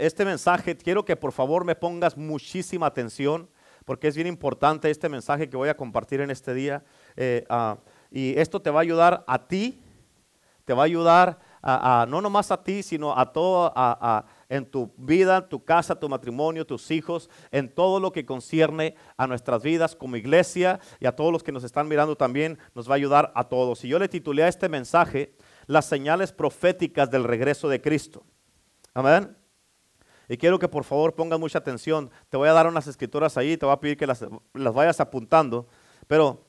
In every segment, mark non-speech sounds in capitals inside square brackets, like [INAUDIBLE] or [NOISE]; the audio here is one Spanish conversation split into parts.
Este mensaje, quiero que por favor me pongas muchísima atención, porque es bien importante este mensaje que voy a compartir en este día. Eh, ah, y esto te va a ayudar a ti, te va a ayudar a, no nomás a ti, sino a todo, en tu vida, tu casa, tu matrimonio, tus hijos, en todo lo que concierne a nuestras vidas como iglesia y a todos los que nos están mirando también, nos va a ayudar a todos. Y yo le titulé a este mensaje, las señales proféticas del regreso de Cristo. Amén. Y quiero que por favor pongas mucha atención. Te voy a dar unas escrituras ahí, te voy a pedir que las, vayas apuntando. Pero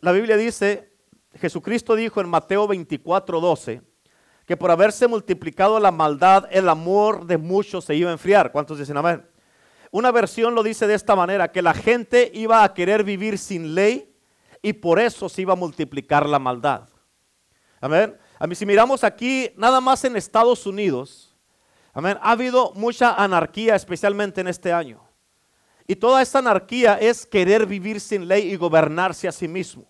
la Biblia dice, Jesucristo dijo en Mateo 24, 12, que por haberse multiplicado la maldad, el amor de muchos se iba a enfriar. ¿Cuántos dicen amén? Una versión lo dice de esta manera, que la gente iba a querer vivir sin ley y por eso se iba a multiplicar la maldad. Amén. A mí si miramos aquí, nada más en Estados Unidos, amén, ha habido mucha anarquía, especialmente en este año. Y toda esta anarquía es querer vivir sin ley y gobernarse a sí mismo.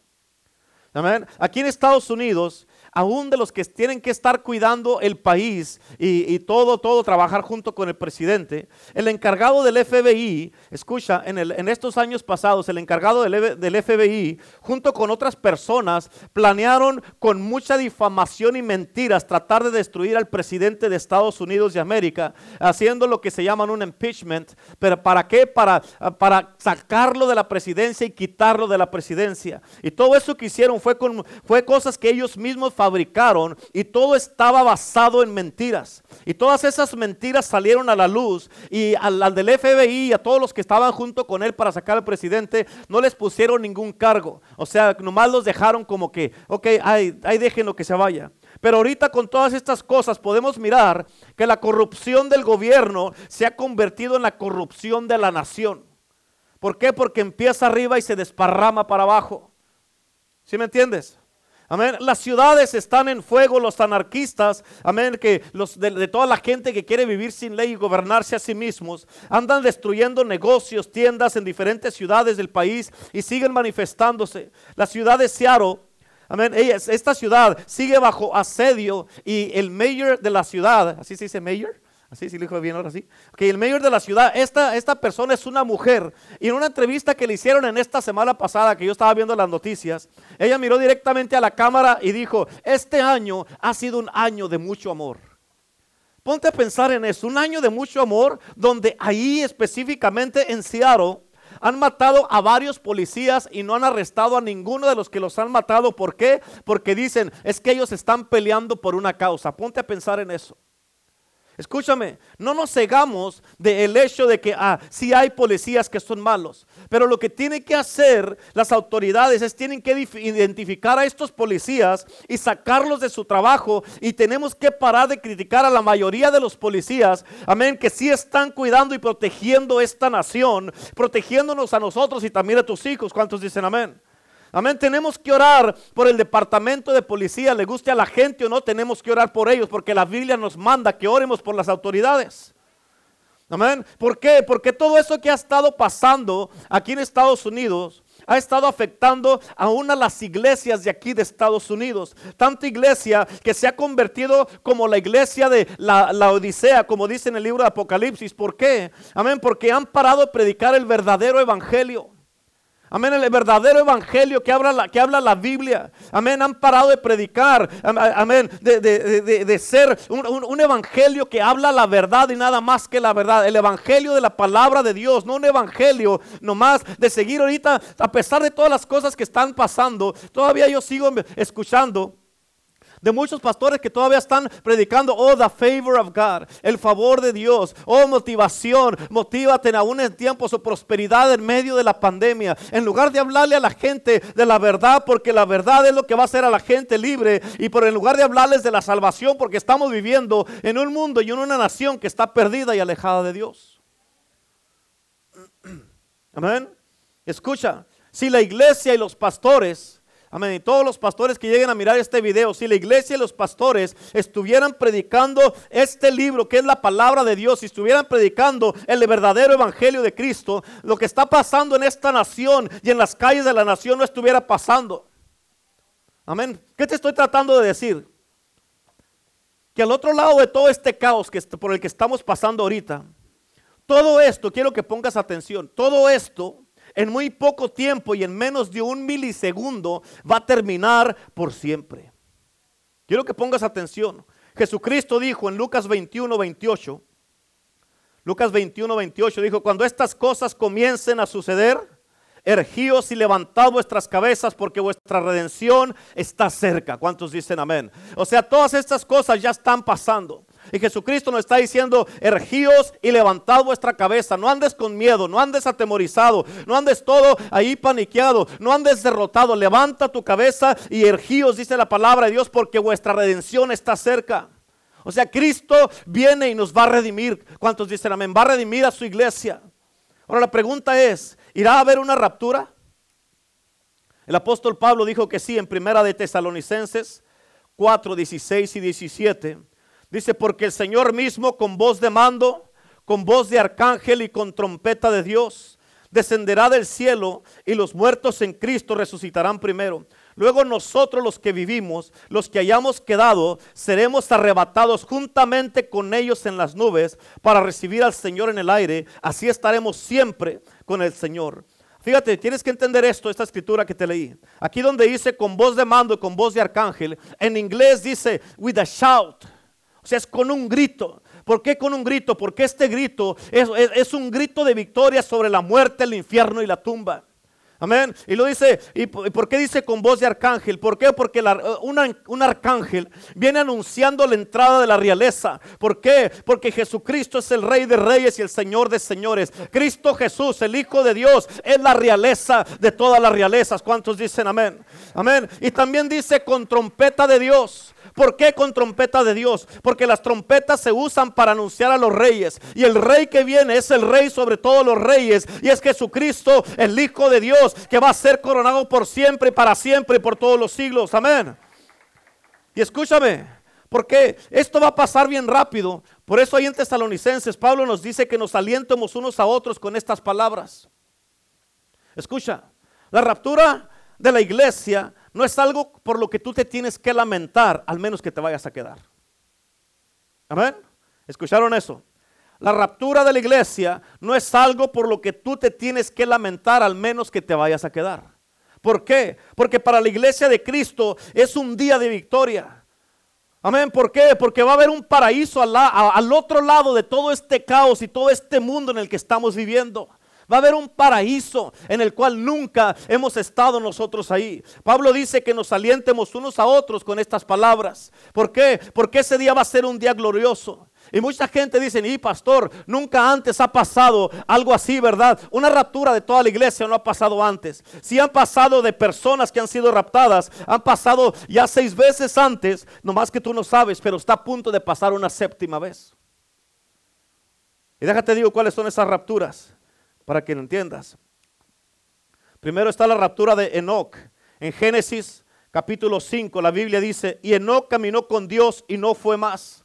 Amén. Aquí en Estados Unidos aún de los que tienen que estar cuidando el país y, todo, todo, trabajar junto con el presidente, el encargado del FBI, escucha, en, en estos años pasados, el encargado del, del, FBI, junto con otras personas, planearon con mucha difamación y mentiras tratar de destruir al presidente de Estados Unidos de América, haciendo lo que se llaman un impeachment. ¿Pero para qué? Para, para sacarlo de la presidencia y quitarlo de la presidencia. Y todo eso que hicieron fue, con, fue cosas que ellos mismos fabricaron y todo estaba basado en mentiras. Y todas esas mentiras salieron a la luz y al, del FBI y a todos los que estaban junto con él para sacar al presidente no les pusieron ningún cargo. O sea, nomás los dejaron como que, ok, ahí, ahí déjenlo que se vaya. Pero ahorita con todas estas cosas podemos mirar que la corrupción del gobierno se ha convertido en la corrupción de la nación. ¿Por qué? Porque empieza arriba y se desparrama para abajo. ¿Sí me entiendes? Amén. Las ciudades están en fuego, los anarquistas, amén, que los de, toda la gente que quiere vivir sin ley y gobernarse a sí mismos, andan destruyendo negocios, tiendas en diferentes ciudades del país y siguen manifestándose. La ciudad de Seattle Amén. Esta ciudad sigue bajo asedio y el mayor de la ciudad, así se dice mayor, Así, sí lo dijo bien ahora sí. Que el mayor de la ciudad, esta, esta persona es una mujer. Y en una entrevista que le hicieron en esta semana pasada, que yo estaba viendo las noticias, ella miró directamente a la cámara y dijo, este año ha sido un año de mucho amor. Ponte a pensar en eso, un año de mucho amor, donde ahí específicamente en Seattle han matado a varios policías y no han arrestado a ninguno de los que los han matado. ¿Por qué? Porque dicen, es que ellos están peleando por una causa. Ponte a pensar en eso. Escúchame, no nos cegamos del hecho de que ah, sí hay policías que son malos, pero lo que tienen que hacer las autoridades es tienen que identificar a estos policías y sacarlos de su trabajo y tenemos que parar de criticar a la mayoría de los policías, amén, que sí están cuidando y protegiendo esta nación, protegiéndonos a nosotros y también a tus hijos. ¿Cuántos dicen amén? Amén. Tenemos que orar por el departamento de policía, le guste a la gente o no, tenemos que orar por ellos porque la Biblia nos manda que oremos por las autoridades. Amén. ¿Por qué? Porque todo eso que ha estado pasando aquí en Estados Unidos ha estado afectando a una de las iglesias de aquí de Estados Unidos. Tanta iglesia que se ha convertido como la iglesia de la, la, Odisea, como dice en el libro de Apocalipsis. ¿Por qué? Amén. Porque han parado de predicar el verdadero evangelio. Amén, el verdadero evangelio que habla la, que habla la Biblia. Amén, han parado de predicar. Amén, de, ser un, evangelio que habla la verdad y nada más que la verdad. El evangelio de la palabra de Dios, no un evangelio nomás de seguir ahorita, a pesar de todas las cosas que están pasando. Todavía yo sigo escuchando de muchos pastores que todavía están predicando, oh, the favor of God, el favor de Dios, oh, motivación, motívate aún en tiempos de prosperidad en medio de la pandemia. En lugar de hablarle a la gente de la verdad, porque la verdad es lo que va a hacer a la gente libre, y por en lugar de hablarles de la salvación, porque estamos viviendo en un mundo y en una nación que está perdida y alejada de Dios. [CLEARS THROAT] Amén. Escucha, si la iglesia y los pastores Amén. Y todos los pastores que lleguen a mirar este video, si la iglesia y los pastores estuvieran predicando este libro que es la palabra de Dios, si estuvieran predicando el verdadero evangelio de Cristo, lo que está pasando en esta nación y en las calles de la nación no estuviera pasando. Amén. ¿Qué te estoy tratando de decir? que al otro lado de todo este caos que, por el que estamos pasando ahorita, todo esto, quiero que pongas atención, todo esto en muy poco tiempo y en menos de un milisegundo va a terminar por siempre. Quiero que pongas atención. Jesucristo dijo en Lucas 21, 28, Lucas 21, 28 dijo, cuando estas cosas comiencen a suceder, ergíos y levantad vuestras cabezas porque vuestra redención está cerca. ¿Cuántos dicen amén? O sea, todas estas cosas ya están pasando. Y Jesucristo nos está diciendo, ergíos y levantad vuestra cabeza. No andes con miedo, no andes atemorizado, no andes todo ahí paniqueado, no andes derrotado. Levanta tu cabeza y ergíos, dice la palabra de Dios, porque vuestra redención está cerca. O sea, Cristo viene y nos va a redimir. ¿Cuántos dicen amén? Va a redimir a su iglesia. Ahora la pregunta es, ¿irá a haber una raptura? El apóstol Pablo dijo que sí en primera de Tesalonicenses 4, 16 y 17. Dice, porque el Señor mismo con voz de mando, con voz de arcángel y con trompeta de Dios, descenderá del cielo y los muertos en Cristo resucitarán primero. Luego nosotros los que vivimos, los que hayamos quedado, seremos arrebatados juntamente con ellos en las nubes para recibir al Señor en el aire. Así estaremos siempre con el Señor. Fíjate, tienes que entender esto, esta escritura que te leí. Aquí donde dice con voz de mando y con voz de arcángel, en inglés dice with a shout. O sea, es con un grito. ¿Por qué con un grito? Porque este grito es, un grito de victoria sobre la muerte, el infierno y la tumba. Amén. Y lo dice, ¿y por qué dice con voz de arcángel? ¿Por qué? Porque un arcángel viene anunciando la entrada de la realeza. ¿Por qué? Porque Jesucristo es el Rey de Reyes y el Señor de Señores. Cristo Jesús, el Hijo de Dios, es la realeza de todas las realezas. ¿Cuántos dicen amén? Amén. Y también dice con trompeta de Dios. ¿Por qué con trompeta de Dios? Porque las trompetas se usan para anunciar a los reyes. Y el rey que viene es el rey sobre todos los reyes. Y es Jesucristo, el Hijo de Dios, que va a ser coronado por siempre para siempre y por todos los siglos. Amén. Y escúchame, porque esto va a pasar bien rápido. Por eso ahí en Tesalonicenses Pablo nos dice que nos alientemos unos a otros con estas palabras. Escucha, la raptura de la iglesia no es algo por lo que tú te tienes que lamentar, al menos que te vayas a quedar. Amén. ¿Escucharon eso? La raptura de la iglesia no es algo por lo que tú te tienes que lamentar, al menos que te vayas a quedar. ¿Por qué? Porque para la iglesia de Cristo es un día de victoria. Amén. ¿Por qué? Porque va a haber un paraíso al, al, otro lado de todo este caos y todo este mundo en el que estamos viviendo. Va a haber un paraíso en el cual nunca hemos estado nosotros ahí. Pablo dice que nos alientemos unos a otros con estas palabras. ¿Por qué? Porque ese día va a ser un día glorioso. Y mucha gente dice, y pastor, nunca antes ha pasado algo así, ¿verdad? Una raptura de toda la iglesia no ha pasado antes. Si han pasado de personas que han sido raptadas, han pasado ya seis veces antes, nomás que tú no sabes, pero está a punto de pasar una séptima vez. Y déjate digo cuáles son esas rapturas para que lo entiendas. Primero está la raptura de Enoch. En Génesis capítulo 5 la Biblia dice, y Enoch caminó con Dios y no fue más.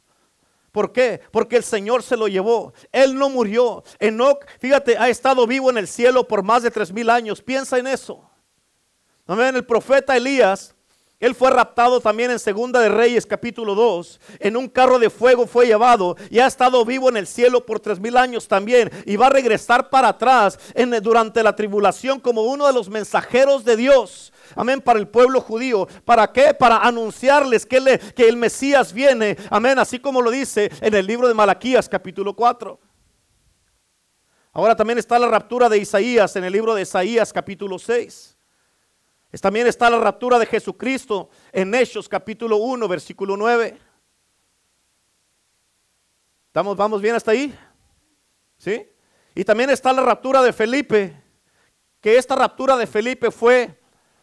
¿Por qué? Porque el Señor se lo llevó. Él no murió. Enoch, fíjate, ha estado vivo en el cielo por más de tres mil años. Piensa en eso. Amén. El profeta Elías él fue raptado también en Segunda de Reyes capítulo 2. En un carro de fuego fue llevado y ha estado vivo en el cielo por tres mil años también. Y va a regresar para atrás en, durante la tribulación como uno de los mensajeros de Dios. Amén, para el pueblo judío. ¿Para qué? Para anunciarles que, que el Mesías viene. Amén, así como lo dice en el libro de Malaquías capítulo 4. Ahora también está la raptura de Isaías en el libro de Isaías capítulo 6. También está la raptura de Jesucristo en Hechos capítulo 1, versículo 9. ¿Estamos, ¿Vamos bien hasta ahí? ¿Sí? Y también está la raptura de Felipe, que esta raptura de Felipe fue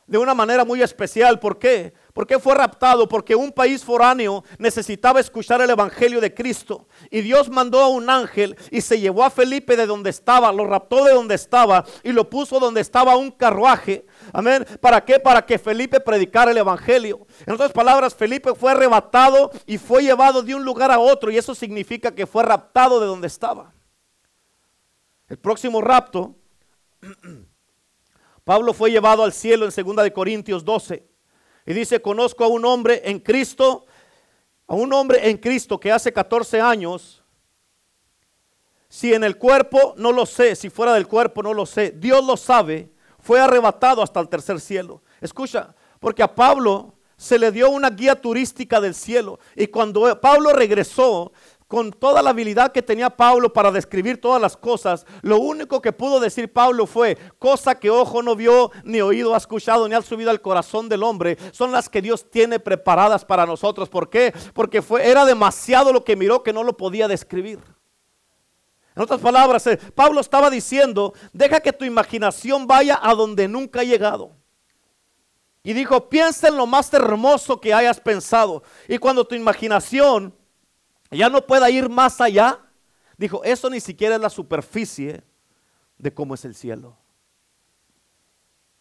de una manera muy especial. ¿Por qué? ¿Por qué fue raptado? Porque un país foráneo necesitaba escuchar el Evangelio de Cristo. Y Dios mandó a un ángel y se llevó a Felipe de donde estaba, lo raptó de donde estaba y lo puso donde estaba un carruaje. Amén. ¿Para qué? Para que Felipe predicara el Evangelio. En otras palabras, Felipe fue arrebatado y fue llevado de un lugar a otro. Y eso significa que fue raptado de donde estaba. El próximo rapto, [CLEARS THROAT] Pablo fue llevado al cielo en 2 de Corintios 12. Y dice, conozco a un hombre en Cristo a un hombre en Cristo que hace 14 años, si en el cuerpo no lo sé, si fuera del cuerpo no lo sé, Dios lo sabe, fue arrebatado hasta el tercer cielo. Escucha, porque a Pablo se le dio una guía turística del cielo y cuando Pablo regresó, con toda la habilidad que tenía Pablo para describir todas las cosas, lo único que pudo decir Pablo fue, cosa que ojo no vio, ni oído ha escuchado, ni ha subido al corazón del hombre, son las que Dios tiene preparadas para nosotros. ¿Por qué? Porque era demasiado lo que miró que no lo podía describir. En otras palabras, eh, Pablo estaba diciendo, deja que tu imaginación vaya a donde nunca ha llegado. Y dijo, piensa en lo más hermoso que hayas pensado. Y cuando tu imaginación ya no pueda ir más allá, dijo, eso ni siquiera es la superficie de cómo es el cielo.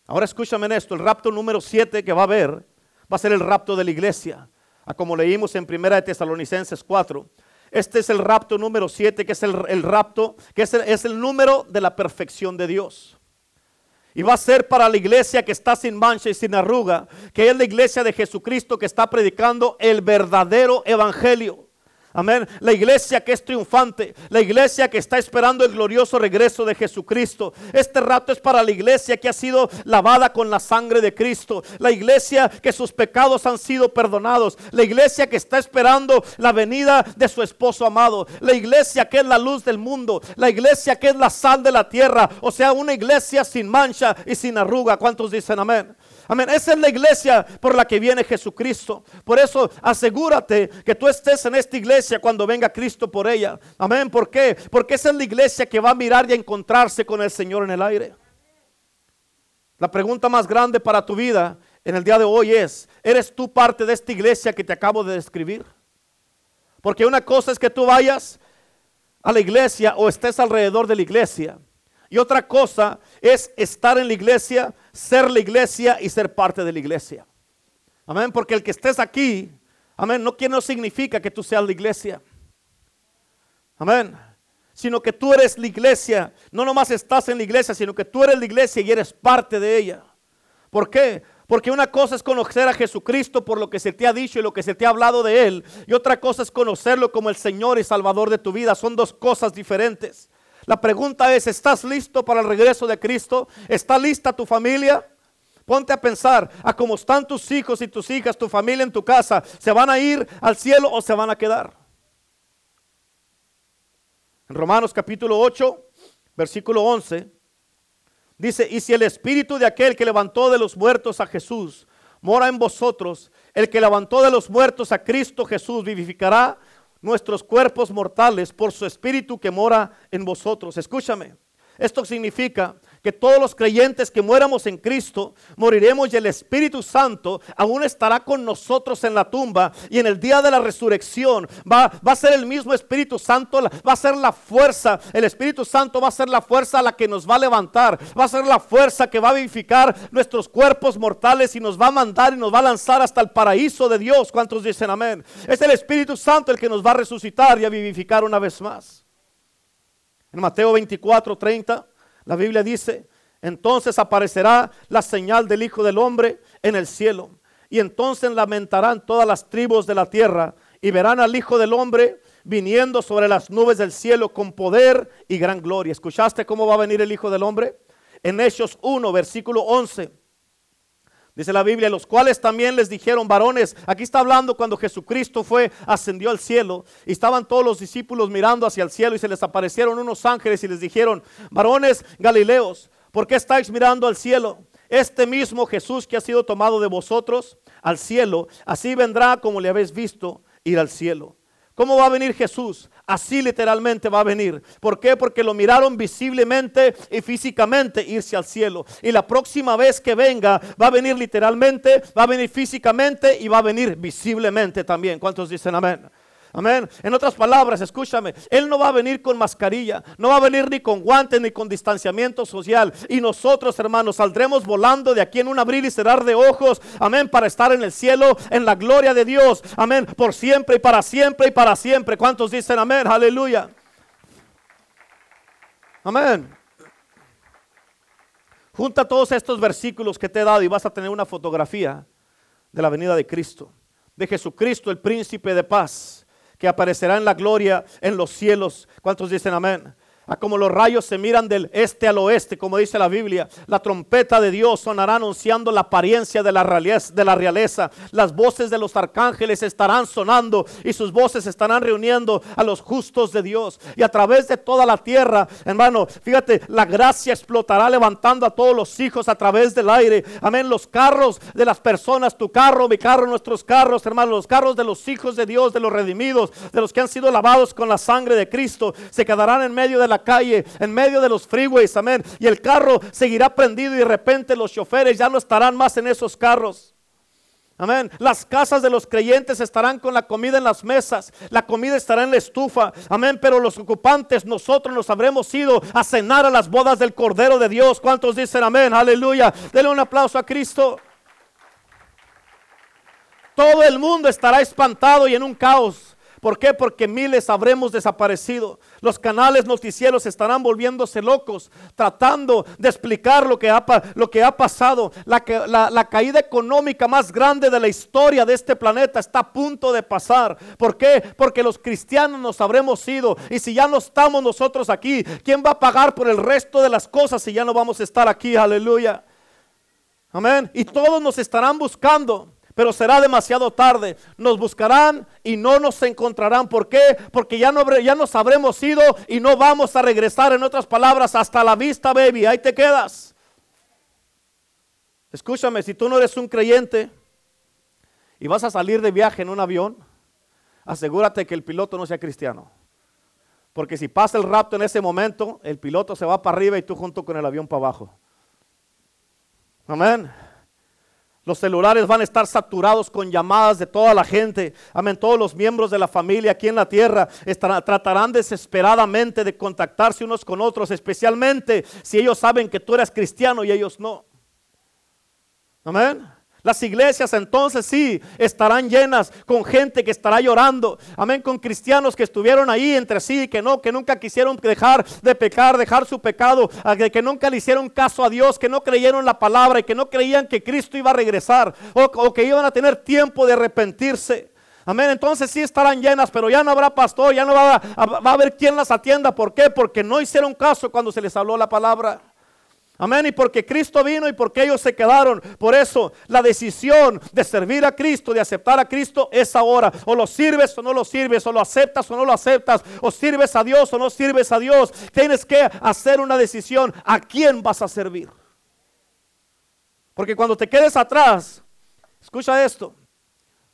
Ahora escúchame en esto, el rapto número 7 que va a haber va a ser el rapto de la iglesia, a como leímos en Primera de Tesalonicenses 4. Este es el rapto número 7, que es el, rapto, que es el número de la perfección de Dios. Y va a ser para la iglesia que está sin mancha y sin arruga, que es la iglesia de Jesucristo que está predicando el verdadero evangelio. Amén. La iglesia que es triunfante, la iglesia que está esperando el glorioso regreso de Jesucristo. Este rato es para la iglesia que ha sido lavada con la sangre de Cristo. La iglesia que sus pecados han sido perdonados. La iglesia que está esperando la venida de su esposo amado. La iglesia que es la luz del mundo. La iglesia que es la sal de la tierra. O sea, una iglesia sin mancha y sin arruga. ¿Cuántos dicen amén? Amén. Esa es la iglesia por la que viene Jesucristo. Por eso asegúrate que tú estés en esta iglesia cuando venga Cristo por ella. Amén. ¿Por qué? Porque esa es la iglesia que va a mirar y a encontrarse con el Señor en el aire. La pregunta más grande para tu vida en el día de hoy es, ¿eres tú parte de esta iglesia que te acabo de describir? Porque una cosa es que tú vayas a la iglesia o estés alrededor de la iglesia. Y otra cosa es estar en la iglesia, ser la iglesia y ser parte de la iglesia. Amén, porque el que estés aquí, amén, no, no significa que tú seas la iglesia. Amén. Sino que tú eres la iglesia. No nomás estás en la iglesia, sino que tú eres la iglesia y eres parte de ella. ¿Por qué? Porque una cosa es conocer a Jesucristo por lo que se te ha dicho y lo que se te ha hablado de Él. Y otra cosa es conocerlo como el Señor y Salvador de tu vida. Son dos cosas diferentes. La pregunta es, ¿estás listo para el regreso de Cristo? ¿Está lista tu familia? Ponte a pensar a cómo están tus hijos y tus hijas, tu familia en tu casa. ¿Se van a ir al cielo o se van a quedar? En Romanos capítulo 8, versículo 11, dice, y si el espíritu de aquel que levantó de los muertos a Jesús mora en vosotros, el que levantó de los muertos a Cristo Jesús vivificará nuestros cuerpos mortales por su espíritu que mora en vosotros. Escúchame, esto significa que todos los creyentes que muéramos en Cristo moriremos y el Espíritu Santo aún estará con nosotros en la tumba y en el día de la resurrección va, va a ser el mismo Espíritu Santo, va a ser la fuerza, el Espíritu Santo va a ser la fuerza a la que nos va a levantar, va a ser la fuerza que va a vivificar nuestros cuerpos mortales y nos va a mandar y nos va a lanzar hasta el paraíso de Dios. ¿Cuántos dicen amén? Es el Espíritu Santo el que nos va a resucitar y a vivificar una vez más. En Mateo 24, 30. La Biblia dice, entonces aparecerá la señal del Hijo del Hombre en el cielo. Y entonces lamentarán todas las tribus de la tierra y verán al Hijo del Hombre viniendo sobre las nubes del cielo con poder y gran gloria. ¿Escuchaste cómo va a venir el Hijo del Hombre? En Hechos 1, versículo 11. Dice la Biblia, los cuales también les dijeron, varones, aquí está hablando cuando Jesucristo fue, ascendió al cielo, y estaban todos los discípulos mirando hacia el cielo y se les aparecieron unos ángeles y les dijeron, varones Galileos, ¿por qué estáis mirando al cielo? Este mismo Jesús que ha sido tomado de vosotros al cielo, así vendrá como le habéis visto ir al cielo. ¿Cómo va a venir Jesús? Así literalmente va a venir. ¿Por qué? Porque lo miraron visiblemente y físicamente irse al cielo. Y la próxima vez que venga va a venir literalmente, va a venir físicamente y va a venir visiblemente también. ¿Cuántos dicen amén? Amén. En otras palabras, escúchame, Él no va a venir con mascarilla, no va a venir ni con guantes ni con distanciamiento social. Y nosotros, hermanos, saldremos volando de aquí en un abrir y cerrar de ojos. Amén. Para estar en el cielo, en la gloria de Dios. Amén. Por siempre y para siempre y para siempre. ¿Cuántos dicen amén? Aleluya. Amén. Junta todos estos versículos que te he dado y vas a tener una fotografía de la venida de Cristo. de Jesucristo, el príncipe de paz, que aparecerá en la gloria en los cielos. ¿Cuántos dicen amén? A como los rayos se miran del este al oeste, como dice la Biblia. La trompeta de Dios sonará anunciando la apariencia de la, realeza, de la realeza. Las voces de los arcángeles estarán sonando y sus voces estarán reuniendo a los justos de Dios. Y a través de toda la tierra, hermano, fíjate, la gracia explotará levantando a todos los hijos a través del aire. Amén. Los carros de las personas, tu carro, mi carro, nuestros carros, hermano, los carros de los hijos de Dios, de los redimidos, de los que han sido lavados con la sangre de Cristo, se quedarán en medio de la calle, en medio de los freeways, amén. Y el carro seguirá prendido y de repente los choferes ya no estarán más en esos carros. Amén. Las casas de los creyentes estarán con la comida en las mesas. La comida estará en la estufa. Amén. Pero los ocupantes, nosotros nos habremos ido a cenar a las bodas del Cordero de Dios. ¿Cuántos dicen amén? Aleluya. Denle un aplauso a Cristo. Todo el mundo estará espantado y en un caos. ¿Por qué? Porque miles habremos desaparecido. Los canales noticieros estarán volviéndose locos, tratando de explicar lo que ha, lo que ha pasado. La, la, caída económica más grande de la historia de este planeta está a punto de pasar. ¿Por qué? Porque los cristianos nos habremos ido. Y si ya no estamos nosotros aquí, ¿quién va a pagar por el resto de las cosas si ya no vamos a estar aquí? Aleluya. Amén. Y todos nos estarán buscando. Pero será demasiado tarde. Nos buscarán y no nos encontrarán. ¿Por qué? Porque ya, no, ya nos habremos ido y no vamos a regresar. En otras palabras, hasta la vista, baby. Ahí te quedas. Escúchame, si tú no eres un creyente y vas a salir de viaje en un avión, asegúrate que el piloto no sea cristiano. Porque si pasa el rapto en ese momento, el piloto se va para arriba y tú junto con el avión para abajo. Amén. Los celulares van a estar saturados con llamadas de toda la gente. Amén. Todos los miembros de la familia aquí en la tierra tratarán desesperadamente de contactarse unos con otros, especialmente si ellos saben que tú eres cristiano y ellos no. Amén. Las iglesias entonces sí estarán llenas con gente que estará llorando. Amén, con cristianos que estuvieron ahí entre sí, que no, que nunca quisieron dejar de pecar, dejar su pecado, que nunca le hicieron caso a Dios, que no creyeron la palabra y que no creían que Cristo iba a regresar o, que iban a tener tiempo de arrepentirse. Amén. Entonces sí estarán llenas, pero ya no habrá pastor, ya no va a, va a haber quien las atienda. ¿Por qué? Porque no hicieron caso cuando se les habló la palabra. Amén. Y porque Cristo vino y porque ellos se quedaron. Por eso la decisión de servir a Cristo, de aceptar a Cristo es ahora. O lo sirves o no lo sirves. O lo aceptas o no lo aceptas. O sirves a Dios o no sirves a Dios. Tienes que hacer una decisión. ¿A quién vas a servir? Porque cuando te quedes atrás, escucha esto.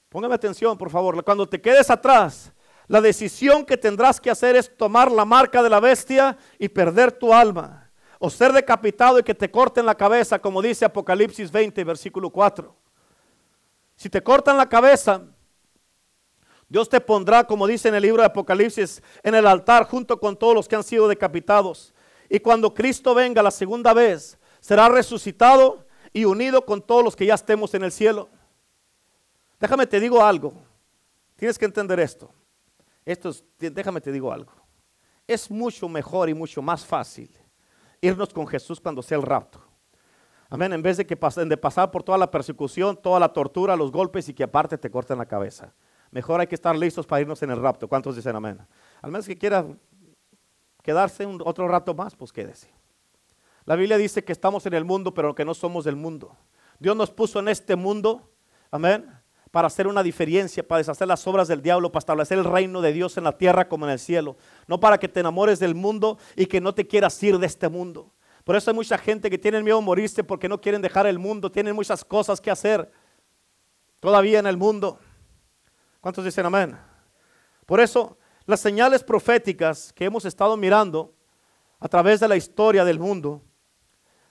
Póngame atención, por favor. Cuando te quedes atrás, la decisión que tendrás que hacer es tomar la marca de la bestia y perder tu alma o ser decapitado y que te corten la cabeza, como dice Apocalipsis 20, versículo 4. Si te cortan la cabeza, Dios te pondrá, como dice en el libro de Apocalipsis, en el altar junto con todos los que han sido decapitados. Y cuando Cristo venga la segunda vez, será resucitado y unido con todos los que ya estemos en el cielo. Déjame te digo algo. Tienes que entender esto. Esto déjame te digo algo. Es mucho mejor y mucho más fácil irnos con Jesús cuando sea el rapto. Amén. En vez de que de pasar por toda la persecución, toda la tortura, los golpes y que aparte te corten la cabeza. Mejor hay que estar listos para irnos en el rapto. ¿Cuántos dicen amén? Al menos que quiera quedarse un, otro rato más, pues quédese. La Biblia dice que estamos en el mundo, pero que no somos del mundo. Dios nos puso en este mundo, amén, para hacer una diferencia, para deshacer las obras del diablo, para establecer el reino de Dios en la tierra como en el cielo. No para que te enamores del mundo y que no te quieras ir de este mundo. Por eso hay mucha gente que tiene miedo a morirse porque no quieren dejar el mundo, tienen muchas cosas que hacer todavía en el mundo. ¿Cuántos dicen amén? Por eso las señales proféticas que hemos estado mirando a través de la historia del mundo,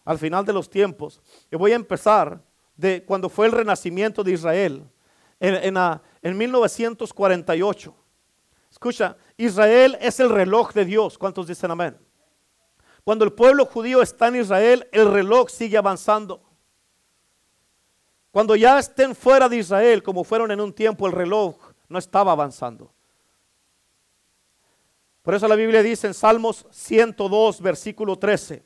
al final de los tiempos, y voy a empezar de cuando fue el renacimiento de Israel en, 1948. Escucha, Israel es el reloj de Dios. ¿Cuántos dicen amén? Cuando el pueblo judío está en Israel, el reloj sigue avanzando. Cuando ya estén fuera de Israel, como fueron en un tiempo, el reloj no estaba avanzando. Por eso la Biblia dice en Salmos 102, versículo 13.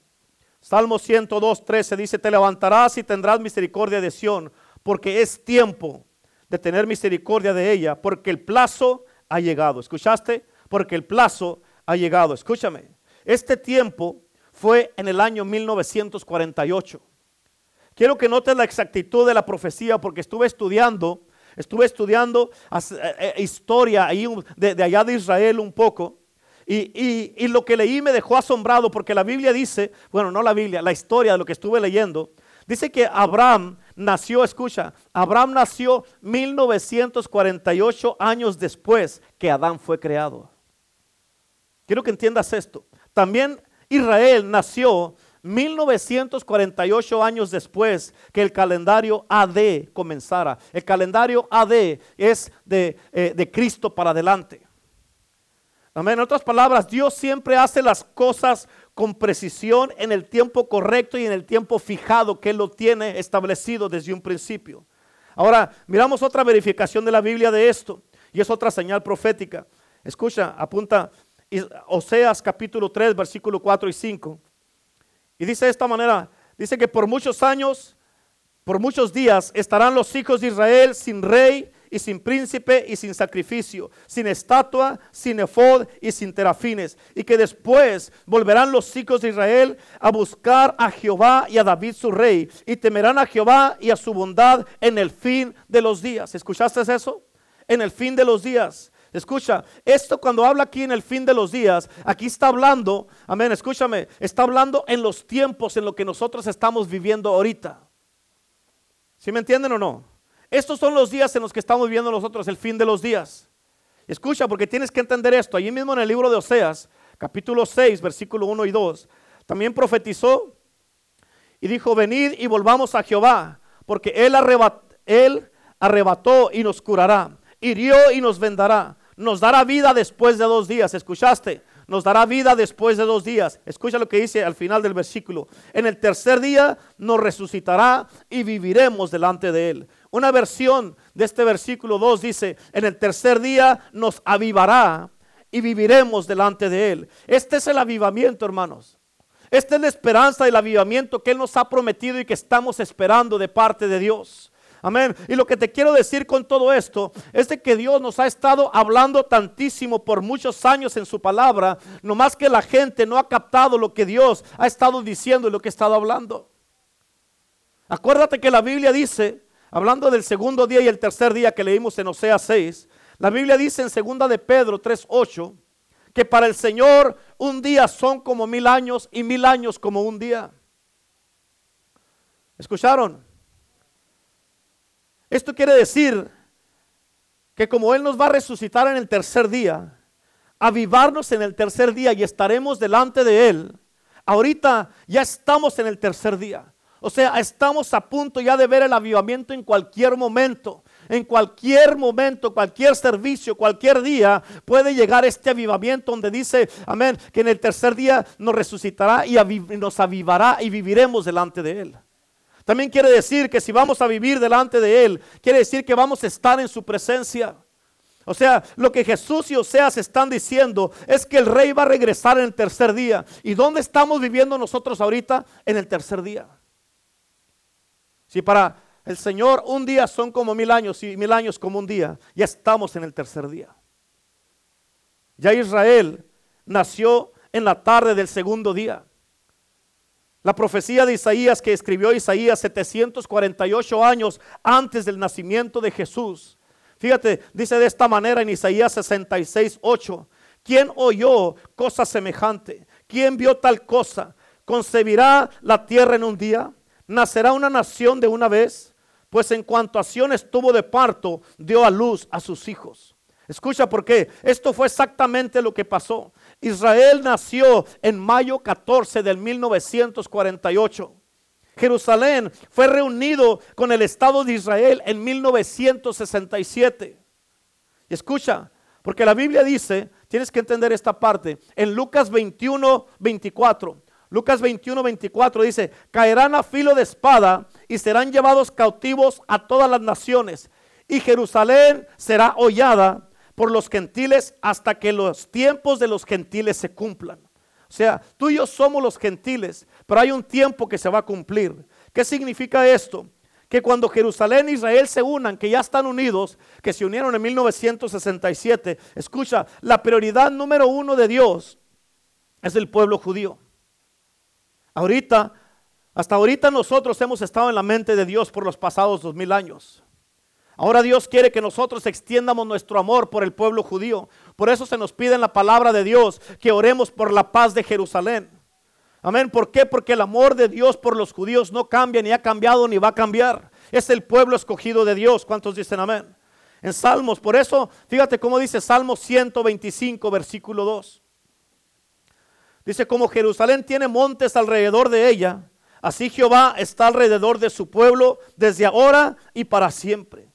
Salmos 102, 13 dice, te levantarás y tendrás misericordia de Sión, porque es tiempo de tener misericordia de ella, porque el plazo ha llegado. ¿Escuchaste? Porque el plazo ha llegado. Escúchame. Este tiempo fue en el año 1948. Quiero que notes la exactitud de la profecía porque estuve estudiando, estuve estudiando eh, eh, historia de, allá de Israel un poco. Y, y, lo que leí me dejó asombrado porque la Biblia dice, bueno, no la Biblia, la historia de lo que estuve leyendo, dice que Abraham nació, escucha, Abraham nació 1948 años después que Adán fue creado. Quiero que entiendas esto. También Israel nació 1948 años después que el calendario AD comenzara. El calendario AD es de, eh, de Cristo para adelante. Amén. En otras palabras, Dios siempre hace las cosas con precisión en el tiempo correcto y en el tiempo fijado que Él lo tiene establecido desde un principio. Ahora, miramos otra verificación de la Biblia de esto y es otra señal profética. Escucha, apunta Oseas capítulo 3, versículo 4 y 5. Y dice de esta manera, dice que por muchos años, por muchos días estarán los hijos de Israel sin rey y sin príncipe y sin sacrificio, sin estatua, sin efod y sin terafines, y que después volverán los hijos de Israel a buscar a Jehová y a David su rey, y temerán a Jehová y a su bondad en el fin de los días. ¿Escuchaste eso? En el fin de los días. Escucha, esto cuando habla aquí en el fin de los días, aquí está hablando, amén, escúchame, está hablando en los tiempos en lo que nosotros estamos viviendo ahorita. ¿Sí me entienden o no? Estos son los días en los que estamos viviendo nosotros, el fin de los días. Escucha, porque tienes que entender esto. Allí mismo en el libro de Oseas, capítulo 6, versículo 1 y 2, también profetizó y dijo, venid y volvamos a Jehová, porque él, él arrebató y nos curará, hirió y nos vendará nos dará vida después de dos días. ¿Escuchaste? Nos dará vida después de dos días. Escucha lo que dice al final del versículo. En el tercer día nos resucitará y viviremos delante de él. Una versión de este versículo 2 dice, en el tercer día nos avivará y viviremos delante de él. Este es el avivamiento, hermanos. Esta es la esperanza del avivamiento que Él nos ha prometido y que estamos esperando de parte de Dios. Amén. Y lo que te quiero decir con todo esto es de que Dios nos ha estado hablando tantísimo por muchos años en su palabra, no más que la gente no ha captado lo que Dios ha estado diciendo y lo que ha estado hablando. Acuérdate que la Biblia dice, hablando del segundo día y el tercer día que leímos en Oseas 6, la Biblia dice en segunda de Pedro 3:8 que para el Señor un día son como mil años y mil años como un día. ¿Escucharon? Esto quiere decir que como Él nos va a resucitar en el tercer día, avivarnos en el tercer día y estaremos delante de Él, ahorita ya estamos en el tercer día. O sea, estamos a punto ya de ver el avivamiento en cualquier momento. En cualquier momento, cualquier servicio, cualquier día puede llegar este avivamiento donde dice, amén, que en el tercer día nos resucitará y nos avivará y viviremos delante de Él. También quiere decir que si vamos a vivir delante de Él, quiere decir que vamos a estar en su presencia. O sea, lo que Jesús y Oseas están diciendo es que el rey va a regresar en el tercer día. ¿Y dónde estamos viviendo nosotros ahorita? En el tercer día. Si para el Señor un día son como mil años y mil años como un día, ya estamos en el tercer día. Ya Israel nació en la tarde del segundo día. La profecía de Isaías que escribió Isaías 748 años antes del nacimiento de Jesús. Fíjate, dice de esta manera en Isaías 66, 8. ¿Quién oyó cosa semejante? ¿Quién vio tal cosa? ¿Concebirá la tierra en un día? ¿Nacerá una nación de una vez? Pues en cuanto a Sion estuvo de parto, dio a luz a sus hijos. Escucha por qué. Esto fue exactamente lo que pasó. Israel nació en mayo 14 del 1948. Jerusalén fue reunido con el Estado de Israel en 1967. Y escucha, porque la Biblia dice, tienes que entender esta parte, en Lucas 21, 24. Lucas 21, 24 dice, caerán a filo de espada y serán llevados cautivos a todas las naciones. Y Jerusalén será hollada por los gentiles hasta que los tiempos de los gentiles se cumplan. O sea, tú y yo somos los gentiles, pero hay un tiempo que se va a cumplir. ¿Qué significa esto? que cuando Jerusalén e Israel se unan, que ya están unidos, que se unieron en 1967, escucha, la prioridad número uno de Dios es el pueblo judío. Ahorita, hasta ahorita nosotros hemos estado en la mente de Dios por los pasados dos mil años. Ahora Dios quiere que nosotros extiendamos nuestro amor por el pueblo judío. Por eso se nos pide en la palabra de Dios que oremos por la paz de Jerusalén. Amén. ¿Por qué? Porque el amor de Dios por los judíos no cambia, ni ha cambiado, ni va a cambiar. Es el pueblo escogido de Dios. ¿Cuántos dicen amén? En Salmos, por eso, fíjate cómo dice Salmos 125, versículo 2. Dice, como Jerusalén tiene montes alrededor de ella, así Jehová está alrededor de su pueblo desde ahora y para siempre.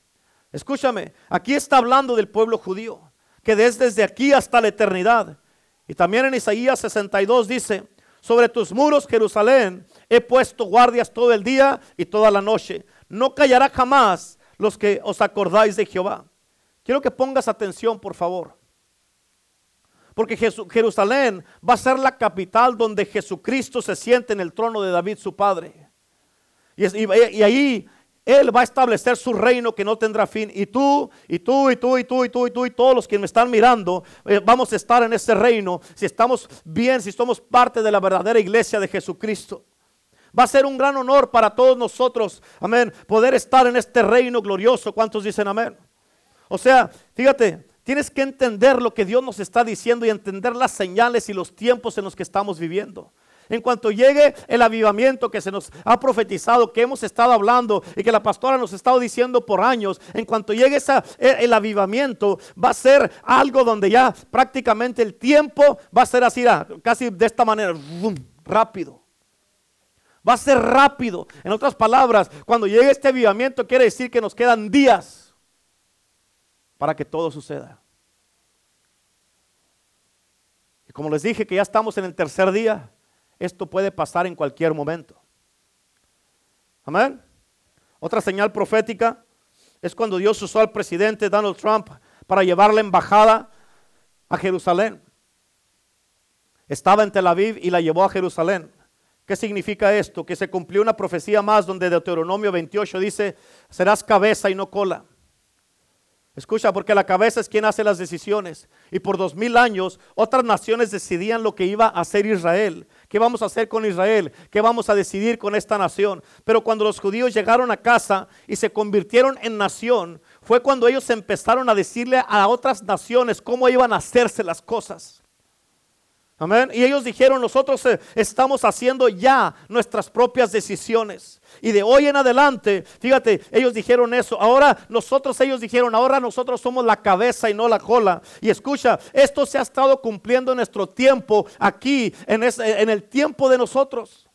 Escúchame, aquí está hablando del pueblo judío, que desde aquí hasta la eternidad. Y también en Isaías 62 dice, sobre tus muros, Jerusalén, he puesto guardias todo el día y toda la noche. No callará jamás los que os acordáis de Jehová. Quiero que pongas atención, por favor. Porque Jerusalén va a ser la capital donde Jesucristo se siente en el trono de David, su padre. Y, ahí Él va a establecer su reino que no tendrá fin. Y tú, y tú, y tú, y tú, y tú, y tú, y todos los que me están mirando, eh, vamos a estar en ese reino si estamos bien, si somos parte de la verdadera iglesia de Jesucristo. Va a ser un gran honor para todos nosotros, amén, poder estar en este reino glorioso. ¿Cuántos dicen amén? O sea, fíjate, Tienes que entender lo que Dios nos está diciendo y entender las señales y los tiempos en los que estamos viviendo. En cuanto llegue el avivamiento que se nos ha profetizado, que hemos estado hablando y que la pastora nos ha estado diciendo por años, en cuanto llegue esa, el avivamiento, va a ser algo donde ya prácticamente el tiempo va a ser así, casi de esta manera, rápido. Va a ser rápido. En otras palabras, cuando llegue este avivamiento quiere decir que nos quedan días para que todo suceda. Y como les dije que ya estamos en el tercer día, esto puede pasar en cualquier momento. Amén. Otra señal profética es cuando Dios usó al presidente Donald Trump para llevar la embajada a Jerusalén. Estaba en Tel Aviv y la llevó a Jerusalén. ¿Qué significa esto? Que se cumplió una profecía más donde Deuteronomio 28 dice, serás cabeza y no cola. Escucha, porque la cabeza es quien hace las decisiones. Y por dos mil años otras naciones decidían lo que iba a hacer Israel. ¿Qué vamos a hacer con Israel? ¿Qué vamos a decidir con esta nación? Pero cuando los judíos llegaron a casa y se convirtieron en nación, fue cuando ellos empezaron a decirle a otras naciones cómo iban a hacerse las cosas. Amén. Y ellos dijeron, nosotros eh, estamos haciendo ya nuestras propias decisiones. Y de hoy en adelante, fíjate, ellos dijeron eso. Ahora nosotros, ellos dijeron, ahora nosotros somos la cabeza y no la cola. Y escucha, esto se ha estado cumpliendo en nuestro tiempo aquí, en, en el tiempo de nosotros.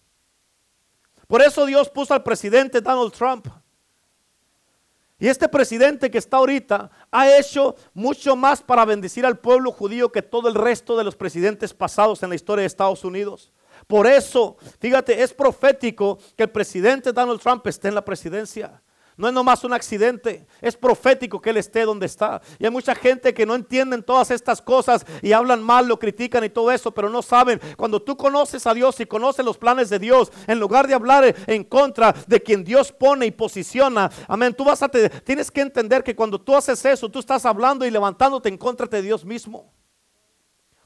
Por eso Dios puso al presidente Donald Trump. Y este presidente que está ahorita ha hecho mucho más para bendecir al pueblo judío que todo el resto de los presidentes pasados en la historia de Estados Unidos. Por eso, fíjate, es profético que el presidente Donald Trump esté en la presidencia. No es nomás un accidente, es profético que Él esté donde está. Y hay mucha gente que no entienden todas estas cosas y hablan mal, lo critican y todo eso, pero no saben. Cuando tú conoces a Dios y conoces los planes de Dios, en lugar de hablar en contra de quien Dios pone y posiciona, amén, tú vas a, te, tienes que entender que cuando tú haces eso, tú estás hablando y levantándote en contra de Dios mismo.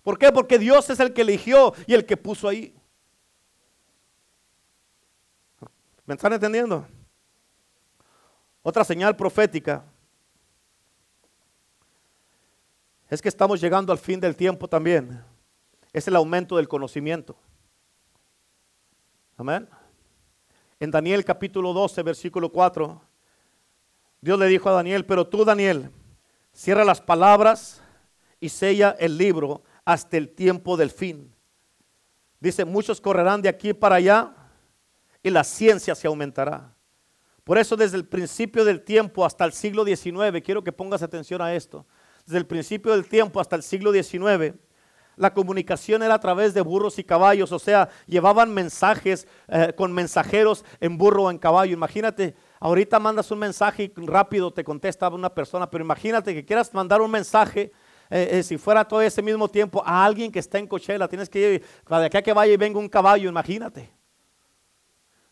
¿Por qué? Porque Dios es el que eligió y el que puso ahí. ¿Me están entendiendo? Otra señal profética es que estamos llegando al fin del tiempo también. Es el aumento del conocimiento. Amén. En Daniel capítulo 12, versículo 4, Dios le dijo a Daniel, pero tú Daniel, cierra las palabras y sella el libro hasta el tiempo del fin. Dice, muchos correrán de aquí para allá y la ciencia se aumentará. Por eso desde el principio del tiempo hasta el siglo XIX, quiero que pongas atención a esto, desde el principio del tiempo hasta el siglo XIX, la comunicación era a través de burros y caballos, o sea, llevaban mensajes eh, con mensajeros en burro o en caballo. Imagínate, ahorita mandas un mensaje y rápido te contesta una persona, pero imagínate que quieras mandar un mensaje, eh, eh, si fuera todo ese mismo tiempo, a alguien que está en cochela, tienes que ir, para de acá que vaya y venga un caballo, imagínate.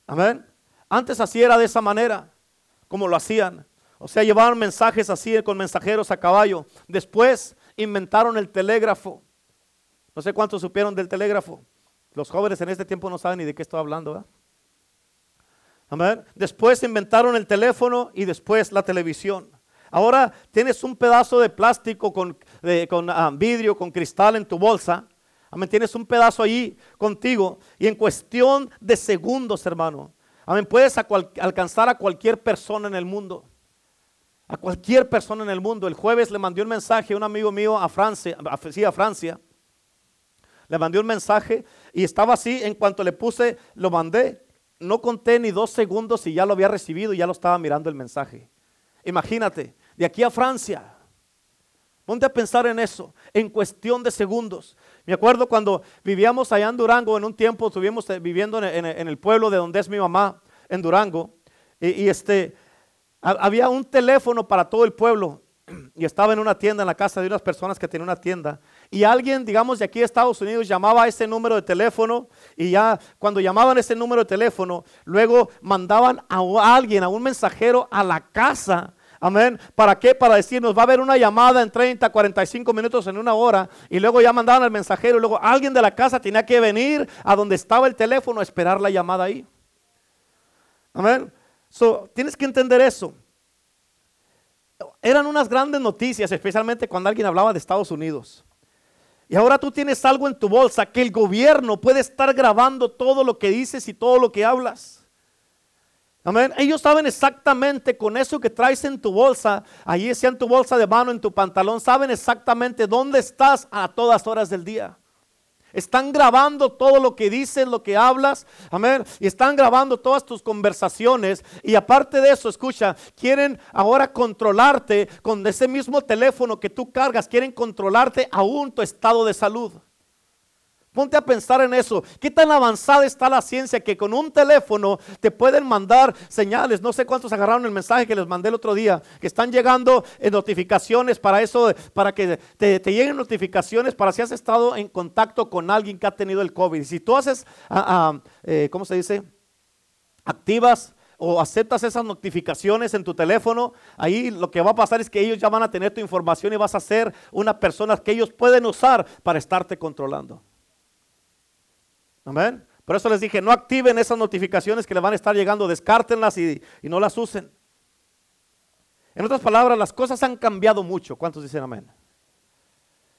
Amén. Antes así era de esa manera. como lo hacían. O sea, llevaban mensajes así con mensajeros a caballo. Después inventaron el telégrafo. No sé cuántos supieron del telégrafo. Los jóvenes en este tiempo no saben ni de qué estoy hablando. Amén. Después inventaron el teléfono y después la televisión. Ahora tienes un pedazo de plástico con, ah, vidrio, con cristal en tu bolsa. Amén. Tienes un pedazo ahí contigo y en cuestión de segundos, hermano. Amén. Puedes alcanzar a cualquier persona en el mundo. A cualquier persona en el mundo. El jueves le mandé un mensaje a un amigo mío a Francia, sí, a Francia. Le mandé un mensaje y estaba así. En cuanto le puse, lo mandé. No conté ni dos segundos y ya lo había recibido y ya lo estaba mirando el mensaje. Imagínate, de aquí a Francia. Ponte a pensar en eso, en cuestión de segundos. Me acuerdo cuando vivíamos allá en Durango, en un tiempo estuvimos eh, viviendo en, el pueblo de donde es mi mamá, en Durango, y, este, había un teléfono para todo el pueblo, y estaba en una tienda, en la casa de unas personas que tenían una tienda, y alguien, digamos, de aquí de Estados Unidos llamaba a ese número de teléfono, y ya cuando llamaban ese número de teléfono, luego mandaban a alguien, a un mensajero a la casa Amén. ¿Para qué? Para decirnos, va a haber una llamada en 30, 45 minutos, en una hora. Y luego ya mandaban al mensajero. Y luego alguien de la casa tenía que venir a donde estaba el teléfono a esperar la llamada ahí. Amén. Tienes que entender eso. Eran unas grandes noticias, especialmente cuando alguien hablaba de Estados Unidos. Y ahora tú tienes algo en tu bolsa que el gobierno puede estar grabando todo lo que dices y todo lo que hablas. Amén. Ellos saben exactamente con eso que traes en tu bolsa, allí sea en tu bolsa de mano, en tu pantalón, saben exactamente dónde estás a todas horas del día. Están grabando todo lo que dices, lo que hablas. Amén. Y están grabando todas tus conversaciones. Y aparte de eso, escucha, quieren ahora controlarte con ese mismo teléfono que tú cargas. Quieren controlarte aún tu estado de salud. Ponte a pensar en eso. ¿Qué tan avanzada está la ciencia que con un teléfono te pueden mandar señales? No sé cuántos agarraron el mensaje que les mandé el otro día, que están llegando en notificaciones para eso, para que te, lleguen notificaciones para si has estado en contacto con alguien que ha tenido el COVID. Si tú haces, ah, ah, eh, ¿cómo se dice? Activas o aceptas esas notificaciones en tu teléfono, ahí lo que va a pasar es que ellos ya van a tener tu información y vas a ser una persona que ellos pueden usar para estarte controlando. Amén. Por eso les dije, no activen esas notificaciones que le van a estar llegando, descártenlas y, y no las usen. En otras palabras, las cosas han cambiado mucho. ¿Cuántos dicen amén?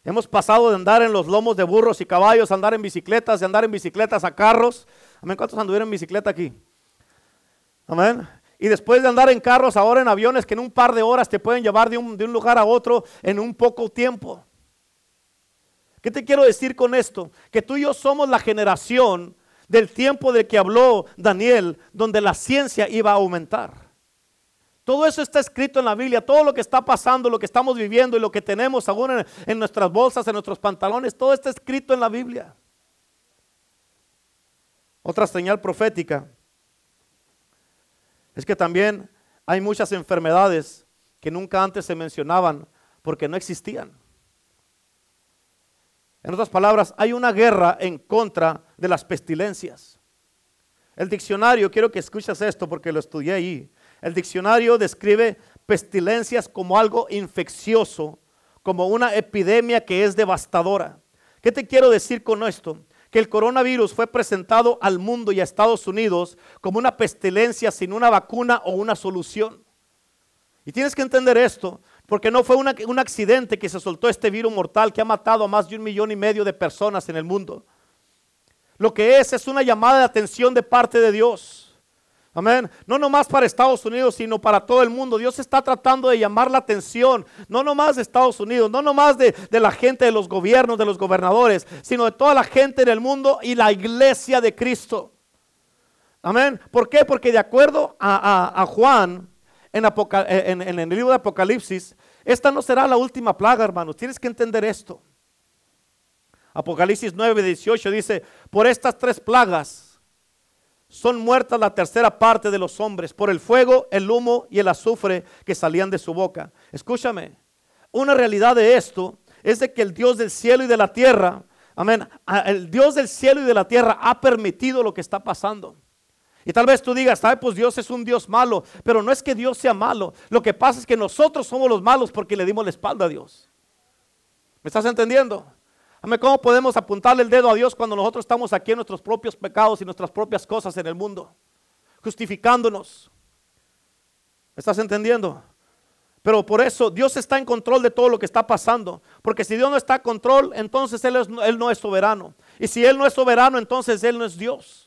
Hemos pasado de andar en los lomos de burros y caballos, a andar en bicicletas, de andar en bicicletas a carros. Amén. ¿Cuántos anduvieron en bicicleta aquí? Amén. Y después de andar en carros, ahora en aviones que en un par de horas te pueden llevar de un, de un lugar a otro en un poco tiempo. ¿Qué te quiero decir con esto? Que tú y yo somos la generación del tiempo del que habló Daniel, donde la ciencia iba a aumentar. Todo eso está escrito en la Biblia, todo lo que está pasando, lo que estamos viviendo y lo que tenemos aún en, en nuestras bolsas, en nuestros pantalones, todo está escrito en la Biblia. Otra señal profética es que también hay muchas enfermedades que nunca antes se mencionaban porque no existían. En otras palabras, hay una guerra en contra de las pestilencias. El diccionario, quiero que escuches esto porque lo estudié ahí. El diccionario describe pestilencias como algo infeccioso, como una epidemia que es devastadora. ¿Qué te quiero decir con esto? Que el coronavirus fue presentado al mundo y a Estados Unidos como una pestilencia sin una vacuna o una solución. Y tienes que entender esto, porque no fue un accidente que se soltó este virus mortal que ha matado a más de un millón y medio de personas en el mundo. Lo que es es una llamada de atención de parte de Dios. Amén. No nomás para Estados Unidos, sino para todo el mundo. Dios está tratando de llamar la atención, no nomás de Estados Unidos, no nomás de, de, la gente de los gobiernos, de los gobernadores, sino de toda la gente del mundo y la iglesia de Cristo. Amén. ¿Por qué? Porque de acuerdo a, a Juan, eh, en, el libro de Apocalipsis, esta no será la última plaga, hermanos. Tienes que entender esto. Apocalipsis 9, 18 dice, por estas tres plagas son muertas la tercera parte de los hombres, por el fuego, el humo y el azufre que salían de su boca. Escúchame, una realidad de esto es de que el Dios del cielo y de la tierra, amén, el Dios del cielo y de la tierra ha permitido lo que está pasando. Y tal vez tú digas, ay, pues Dios es un Dios malo, pero no es que Dios sea malo. Lo que pasa es que nosotros somos los malos porque le dimos la espalda a Dios. ¿Me estás entendiendo? ¿Cómo podemos apuntarle el dedo a Dios cuando nosotros estamos aquí en nuestros propios pecados y nuestras propias cosas en el mundo? Justificándonos. ¿Me estás entendiendo? Pero por eso Dios está en control de todo lo que está pasando. Porque si Dios no está en control, entonces Él, él no es soberano. Y si Él no es soberano, entonces Él no es Dios.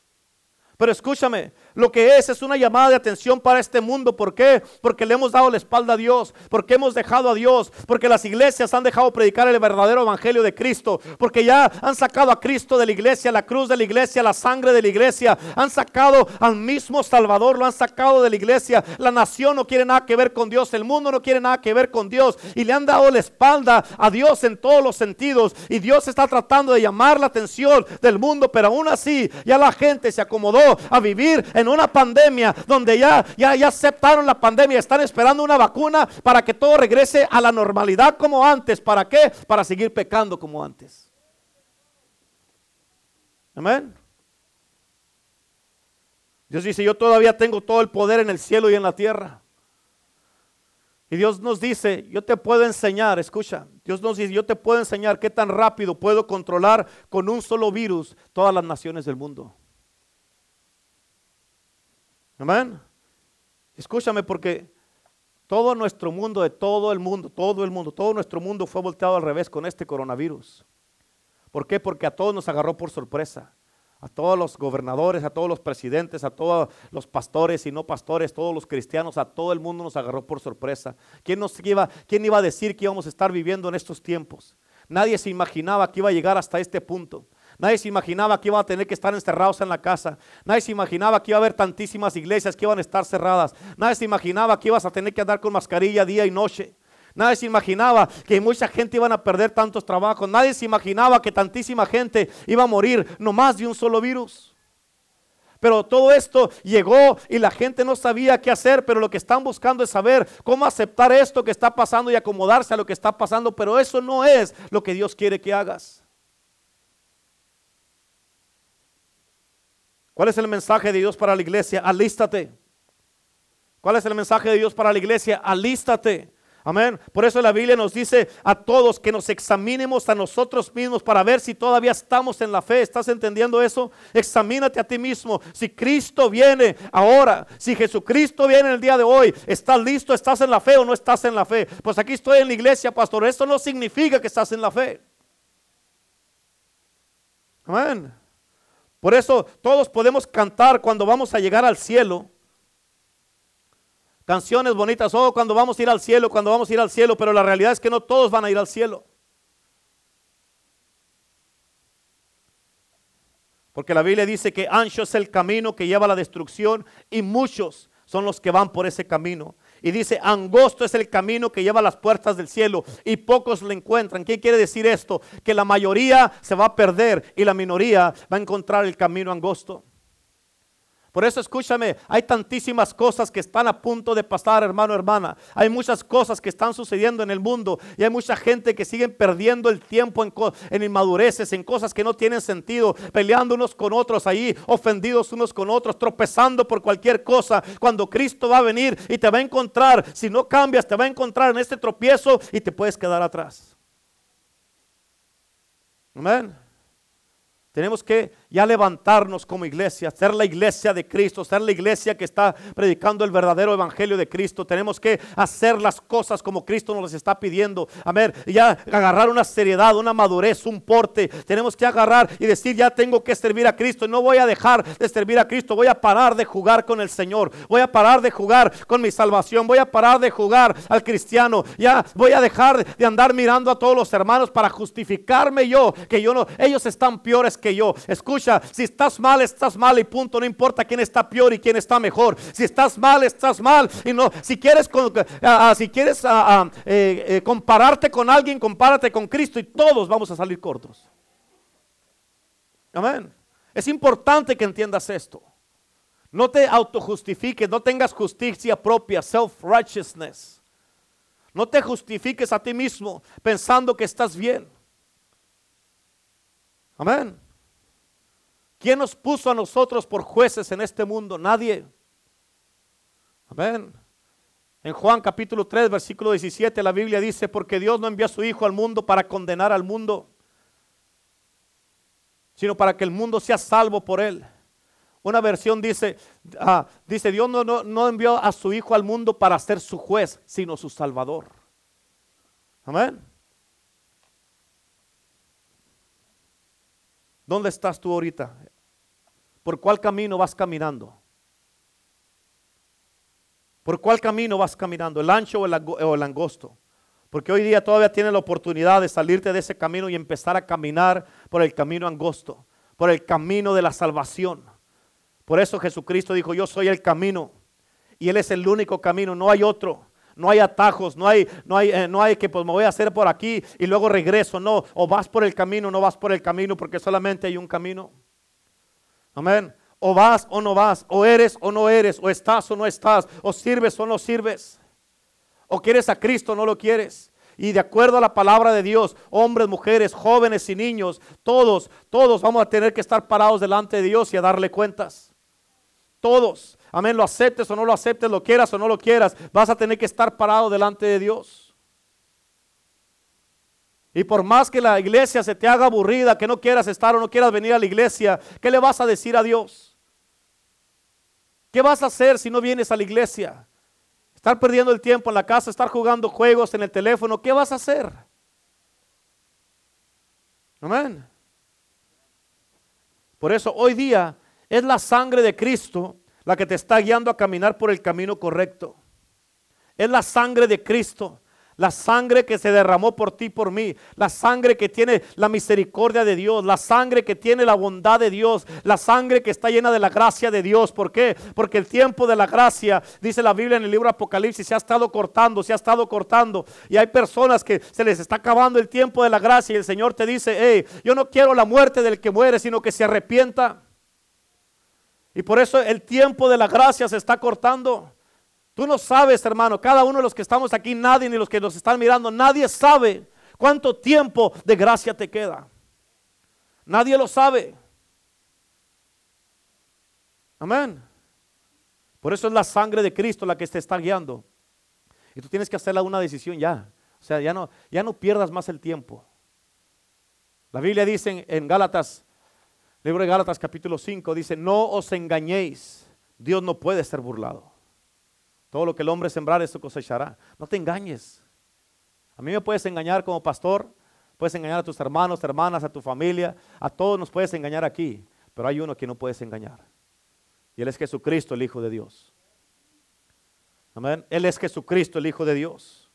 Pero escúchame, lo que es es una llamada de atención para este mundo. ¿Por qué? Porque le hemos dado la espalda a Dios, porque hemos dejado a Dios, porque las iglesias han dejado predicar el verdadero evangelio de Cristo, porque ya han sacado a Cristo de la iglesia, la cruz de la iglesia, la sangre de la iglesia, han sacado al mismo Salvador, lo han sacado de la iglesia. La nación no quiere nada que ver con Dios, el mundo no quiere nada que ver con Dios. Y le han dado la espalda a Dios en todos los sentidos. Y Dios está tratando de llamar la atención del mundo, pero aún así ya la gente se acomodó a vivir en una pandemia donde ya, ya, ya aceptaron la pandemia, están esperando una vacuna para que todo regrese a la normalidad como antes. ¿Para qué? Para seguir pecando como antes. Amén. Dios dice, yo todavía tengo todo el poder en el cielo y en la tierra. Y Dios nos dice, yo te puedo enseñar, escucha, Dios nos dice, yo te puedo enseñar qué tan rápido puedo controlar con un solo virus todas las naciones del mundo. Amén. Escúchame porque todo nuestro mundo, de todo el mundo, todo el mundo, todo nuestro mundo fue volteado al revés con este coronavirus. ¿Por qué? Porque a todos nos agarró por sorpresa. A todos los gobernadores, a todos los presidentes, a todos los pastores y no pastores, todos los cristianos, a todo el mundo nos agarró por sorpresa. ¿Quién, nos iba, quién iba a decir que íbamos a estar viviendo en estos tiempos? Nadie se imaginaba que iba a llegar hasta este punto. Nadie se imaginaba que iban a tener que estar encerrados en la casa. Nadie se imaginaba que iba a haber tantísimas iglesias que iban a estar cerradas. Nadie se imaginaba que ibas a tener que andar con mascarilla día y noche. Nadie se imaginaba que mucha gente iban a perder tantos trabajos. Nadie se imaginaba que tantísima gente iba a morir nomás de un solo virus. Pero todo esto llegó y la gente no sabía qué hacer, pero lo que están buscando es saber cómo aceptar esto que está pasando y acomodarse a lo que está pasando, pero eso no es lo que Dios quiere que hagas. ¿Cuál es el mensaje de Dios para la iglesia? Alístate. ¿Cuál es el mensaje de Dios para la iglesia? Alístate. Amén. Por eso la Biblia nos dice a todos que nos examinemos a nosotros mismos para ver si todavía estamos en la fe. ¿Estás entendiendo eso? Examínate a ti mismo. Si Cristo viene ahora, si Jesucristo viene el día de hoy, ¿estás listo? ¿Estás en la fe o no estás en la fe? Pues aquí estoy en la iglesia, pastor. Esto no significa que estás en la fe. Amén. Por eso todos podemos cantar cuando vamos a llegar al cielo. Canciones bonitas, oh, cuando vamos a ir al cielo, cuando vamos a ir al cielo, pero la realidad es que no todos van a ir al cielo. Porque la Biblia dice que ancho es el camino que lleva a la destrucción y muchos son los que van por ese camino. Y dice, angosto es el camino que lleva a las puertas del cielo y pocos lo encuentran. ¿Qué quiere decir esto? Que la mayoría se va a perder y la minoría va a encontrar el camino angosto. Por eso escúchame, hay tantísimas cosas que están a punto de pasar, hermano, hermana. Hay muchas cosas que están sucediendo en el mundo y hay mucha gente que sigue perdiendo el tiempo en, en inmadureces, en cosas que no tienen sentido, peleando unos con otros ahí, ofendidos unos con otros, tropezando por cualquier cosa. Cuando Cristo va a venir y te va a encontrar, si no cambias, te va a encontrar en este tropiezo y te puedes quedar atrás. Amén. Tenemos que ya levantarnos como iglesia, ser la iglesia de Cristo, ser la iglesia que está predicando el verdadero evangelio de Cristo. Tenemos que hacer las cosas como Cristo nos las está pidiendo. Amén. Ya agarrar una seriedad, una madurez, un porte. Tenemos que agarrar y decir, ya tengo que servir a Cristo. No voy a dejar de servir a Cristo. Voy a parar de jugar con el Señor. Voy a parar de jugar con mi salvación. Voy a parar de jugar al cristiano. Ya voy a dejar de andar mirando a todos los hermanos para justificarme yo que yo no, ellos están peores que yo. Escucha, si estás mal, estás mal y punto. No importa quién está peor y quién está mejor. Si estás mal, estás mal. Y no, si quieres, si quieres eh, eh, compararte con alguien, compárate con Cristo y todos vamos a salir cortos. Amén. Es importante que entiendas esto. No te autojustifiques, no tengas justicia propia, self-righteousness. No te justifiques a ti mismo pensando que estás bien. Amén. ¿Quién nos puso a nosotros por jueces en este mundo? Nadie. Amén. En Juan capítulo 3, versículo 17, la Biblia dice, porque Dios no envió a su Hijo al mundo para condenar al mundo, sino para que el mundo sea salvo por él. Una versión dice, ah, dice Dios no, no, no envió a su Hijo al mundo para ser su juez, sino su salvador. Amén. ¿Dónde estás tú ahorita? ¿Por cuál camino vas caminando? ¿Por cuál camino vas caminando? ¿El ancho o el, angosto? Porque hoy día todavía tienes la oportunidad de salirte de ese camino y empezar a caminar por el camino angosto, por el camino de la salvación. Por eso Jesucristo dijo, yo soy el camino y Él es el único camino, no hay otro. No hay atajos, no hay, no hay, eh, no hay que pues me voy a hacer por aquí y luego regreso. No, o vas por el camino, no vas por el camino porque solamente hay un camino. Amén. O vas o no vas, o eres o no eres, o estás o no estás, o sirves o no sirves. O quieres a Cristo o no lo quieres. Y de acuerdo a la palabra de Dios, hombres, mujeres, jóvenes y niños, todos, todos vamos a tener que estar parados delante de Dios y a darle cuentas. Todos. Amén, lo aceptes o no lo aceptes, lo quieras o no lo quieras, vas a tener que estar parado delante de Dios. Y por más que la iglesia se te haga aburrida, que no quieras estar o no quieras venir a la iglesia, ¿qué le vas a decir a Dios? ¿Qué vas a hacer si no vienes a la iglesia? Estar perdiendo el tiempo en la casa, estar jugando juegos en el teléfono, ¿qué vas a hacer? Amén. Por eso hoy día es la sangre de Cristo la que te está guiando a caminar por el camino correcto. Es la sangre de Cristo la sangre que se derramó por ti, por mí, la sangre que tiene la misericordia de Dios, la sangre que tiene la bondad de Dios, la sangre que está llena de la gracia de Dios. ¿Por qué? Porque el tiempo de la gracia, dice la Biblia en el libro Apocalipsis, se ha estado cortando, se ha estado cortando. Y hay personas que se les está acabando el tiempo de la gracia y el Señor te dice, hey, yo no quiero la muerte del que muere, sino que se arrepienta. Y por eso el tiempo de la gracia se está cortando. Tú no sabes, hermano, cada uno de los que estamos aquí, nadie ni los que nos están mirando, nadie sabe cuánto tiempo de gracia te queda. Nadie lo sabe. Amén. Por eso es la sangre de Cristo la que te está guiando. Y tú tienes que hacer una decisión ya. O sea, ya no, ya no pierdas más el tiempo. La Biblia dice en, en Gálatas, libro de Gálatas capítulo 5, dice, no os engañéis, Dios no puede ser burlado. Todo lo que el hombre sembrar, eso cosechará. No te engañes. A mí me puedes engañar como pastor, puedes engañar a tus hermanos, hermanas, a tu familia, a todos nos puedes engañar aquí, pero hay uno que no puedes engañar. Y Él es Jesucristo, el Hijo de Dios. Amén. Él es Jesucristo, el Hijo de Dios.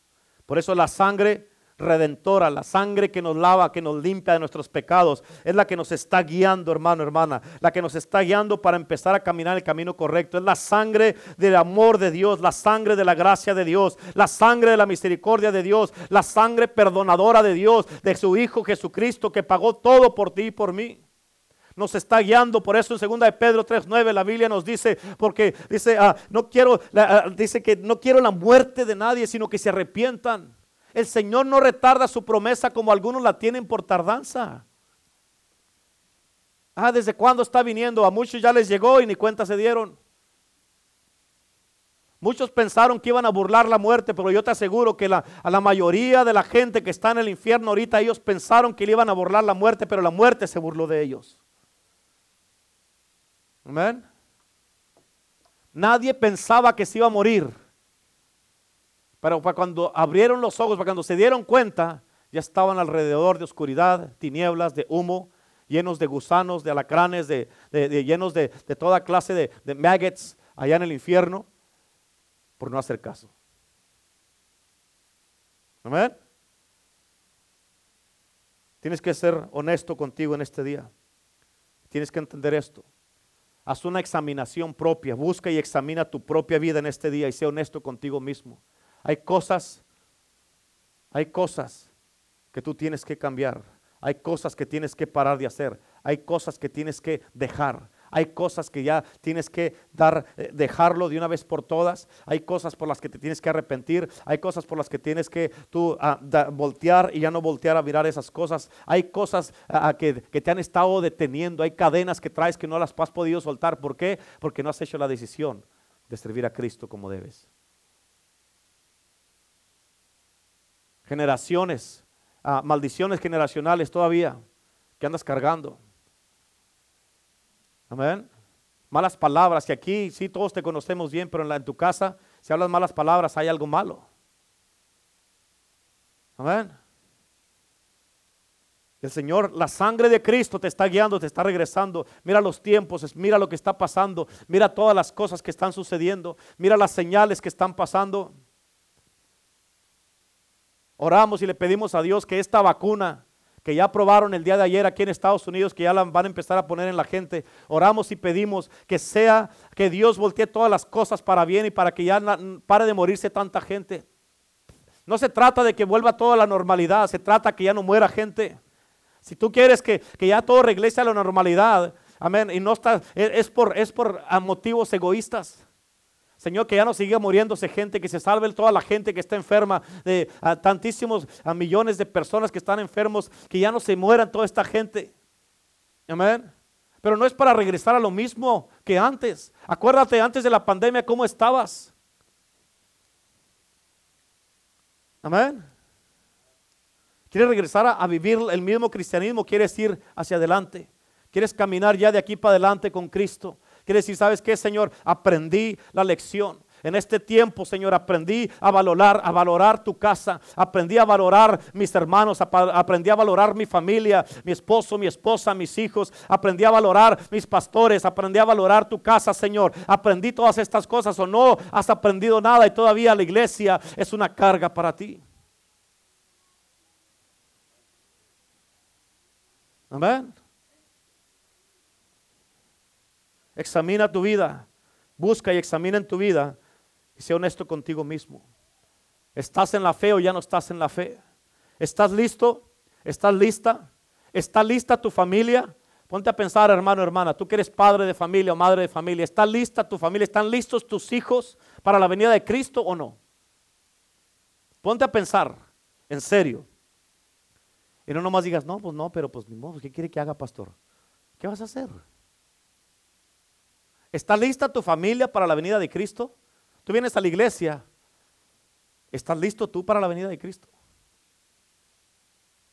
Por eso la sangre redentora, la sangre que nos lava, que nos limpia de nuestros pecados, es la que nos está guiando, hermano, hermana, la que nos está guiando para empezar a caminar el camino correcto. Es la sangre del amor de Dios, la sangre de la gracia de Dios, la sangre de la misericordia de Dios, la sangre perdonadora de Dios, de su Hijo Jesucristo que pagó todo por ti y por mí nos está guiando. Por eso en 2 de Pedro 3:9 la Biblia nos dice, porque dice, ah, no quiero, ah, dice que no quiero la muerte de nadie, sino que se arrepientan. El Señor no retarda su promesa como algunos la tienen por tardanza. Ah, ¿desde cuándo está viniendo? A muchos ya les llegó y ni cuenta se dieron. Muchos pensaron que iban a burlar la muerte, pero yo te aseguro que a la mayoría de la gente que está en el infierno ahorita, ellos pensaron que le iban a burlar la muerte, pero la muerte se burló de ellos. Amén. Nadie pensaba que se iba a morir. Pero para cuando abrieron los ojos, para cuando se dieron cuenta, ya estaban alrededor de oscuridad, tinieblas, de humo, llenos de gusanos, de alacranes, de, llenos de, toda clase de, de maggots allá en el infierno, por no hacer caso. Amén. Tienes que ser honesto contigo en este día. Tienes que entender esto. Haz una examinación propia. Busca y examina tu propia vida en este día y sé honesto contigo mismo. Hay cosas, hay cosas que tú tienes que cambiar. Hay cosas que tienes que parar de hacer. Hay cosas que tienes que dejar. Hay cosas que ya tienes que dar, eh, dejarlo de una vez por todas. Hay cosas por las que te tienes que arrepentir. Hay cosas por las que tienes que tú ah, voltear y ya no voltear a mirar esas cosas. Hay cosas ah, ah, que, que te han estado deteniendo. Hay cadenas que traes que no las has podido soltar. ¿Por qué? Porque no has hecho la decisión de servir a Cristo como debes. Generaciones, maldiciones generacionales todavía que andas cargando. Amén. Malas palabras, que aquí sí todos te conocemos bien, pero en, la, en tu casa, si hablas malas palabras, hay algo malo. Amén. El Señor, la sangre de Cristo te está guiando, te está regresando. Mira los tiempos, mira lo que está pasando, mira todas las cosas que están sucediendo, mira las señales que están pasando. Oramos y le pedimos a Dios que esta vacuna que ya aprobaron el día de ayer aquí en Estados Unidos, que ya la van a empezar a poner en la gente. Oramos y pedimos que sea, que Dios voltee todas las cosas para bien y para que ya pare de morirse tanta gente. No se trata de que vuelva toda la normalidad, se trata que ya no muera gente. Si tú quieres que, ya todo regrese a la normalidad, amén, y no está, es, por, es por motivos egoístas. Señor, que ya no siga muriéndose gente, que se salve toda la gente que está enferma, de tantísimos a millones de personas que están enfermos, que ya no se mueran toda esta gente. Amén. Pero no es para regresar a lo mismo que antes. Acuérdate antes de la pandemia cómo estabas. Amén. ¿Quieres regresar a, a, vivir el mismo cristianismo? ¿Quieres ir hacia adelante? ¿Quieres caminar ya de aquí para adelante con Cristo? Quiere decir, ¿sabes qué, Señor? Aprendí la lección. En este tiempo, Señor, aprendí a valorar, a valorar tu casa, aprendí a valorar mis hermanos, aprendí a valorar mi familia, mi esposo, mi esposa, mis hijos, aprendí a valorar mis pastores, aprendí a valorar tu casa, Señor. Aprendí todas estas cosas o no has aprendido nada y todavía la iglesia es una carga para ti. Amén. Examina tu vida. Busca y examina en tu vida y sea honesto contigo mismo. ¿Estás en la fe o ya no estás en la fe? ¿Estás listo? ¿Estás lista? ¿Está lista tu familia? Ponte a pensar, hermano, hermana, tú que eres padre de familia o madre de familia, ¿está lista tu familia? ¿Están listos tus hijos para la venida de Cristo o no? Ponte a pensar, en serio. Y no nomás digas, no, pues no, pero pues ni modo, ¿qué quiere que haga, pastor? ¿Qué vas a hacer? ¿Está lista tu familia para la venida de Cristo? Tú vienes a la iglesia. ¿Estás listo tú para la venida de Cristo?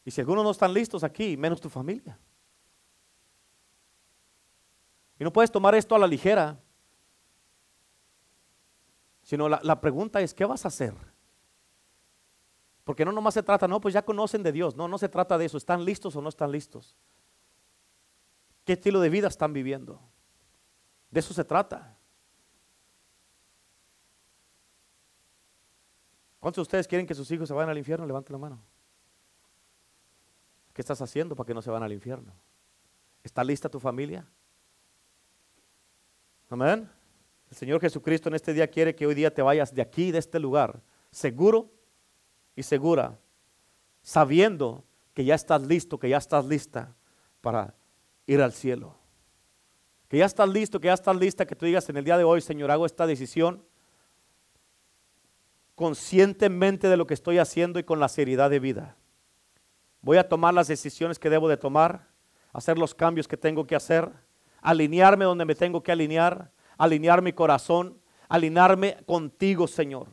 Y si algunos no están listos aquí, menos tu familia. Y no puedes tomar esto a la ligera. Sino la, la pregunta es, ¿qué vas a hacer? Porque no nomás se trata, no, pues ya conocen de Dios. No, no se trata de eso. ¿Están listos o no están listos? ¿Qué estilo de vida están viviendo? De eso se trata. ¿Cuántos de ustedes quieren que sus hijos se vayan al infierno? Levanten la mano. ¿Qué estás haciendo para que no se van al infierno? ¿Está lista tu familia? Amén. El Señor Jesucristo en este día quiere que hoy día te vayas de aquí, de este lugar, seguro y segura, sabiendo que ya estás listo, que ya estás lista para ir al cielo que ya estás listo, que ya estás lista, que tú digas en el día de hoy, Señor, hago esta decisión conscientemente de lo que estoy haciendo y con la seriedad de vida. Voy a tomar las decisiones que debo de tomar, hacer los cambios que tengo que hacer, alinearme donde me tengo que alinear, alinear mi corazón, alinearme contigo, Señor.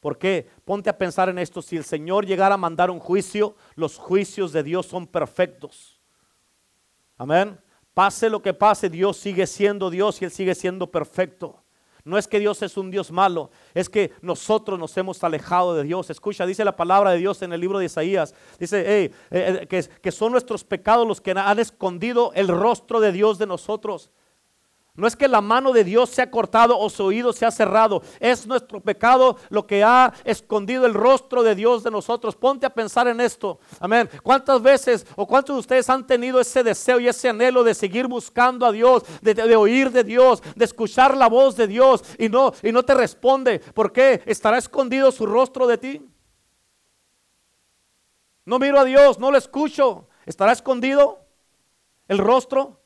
¿Por qué? Ponte a pensar en esto. Si el Señor llegara a mandar un juicio, los juicios de Dios son perfectos. Amén. Pase lo que pase, Dios sigue siendo Dios y Él sigue siendo perfecto. No es que Dios es un Dios malo, es que nosotros nos hemos alejado de Dios. Escucha, dice la palabra de Dios en el libro de Isaías. Dice eh, eh, que, que son nuestros pecados los que han escondido el rostro de Dios de nosotros. No es que la mano de Dios se ha cortado o su oído se ha cerrado. Es nuestro pecado lo que ha escondido el rostro de Dios de nosotros. Ponte a pensar en esto. Amén. ¿Cuántas veces o cuántos de ustedes han tenido ese deseo y ese anhelo de seguir buscando a Dios, de, oír de Dios, de escuchar la voz de Dios y no, y no te responde? ¿Por qué? ¿Estará escondido su rostro de ti? No miro a Dios, no lo escucho. ¿Estará escondido el rostro?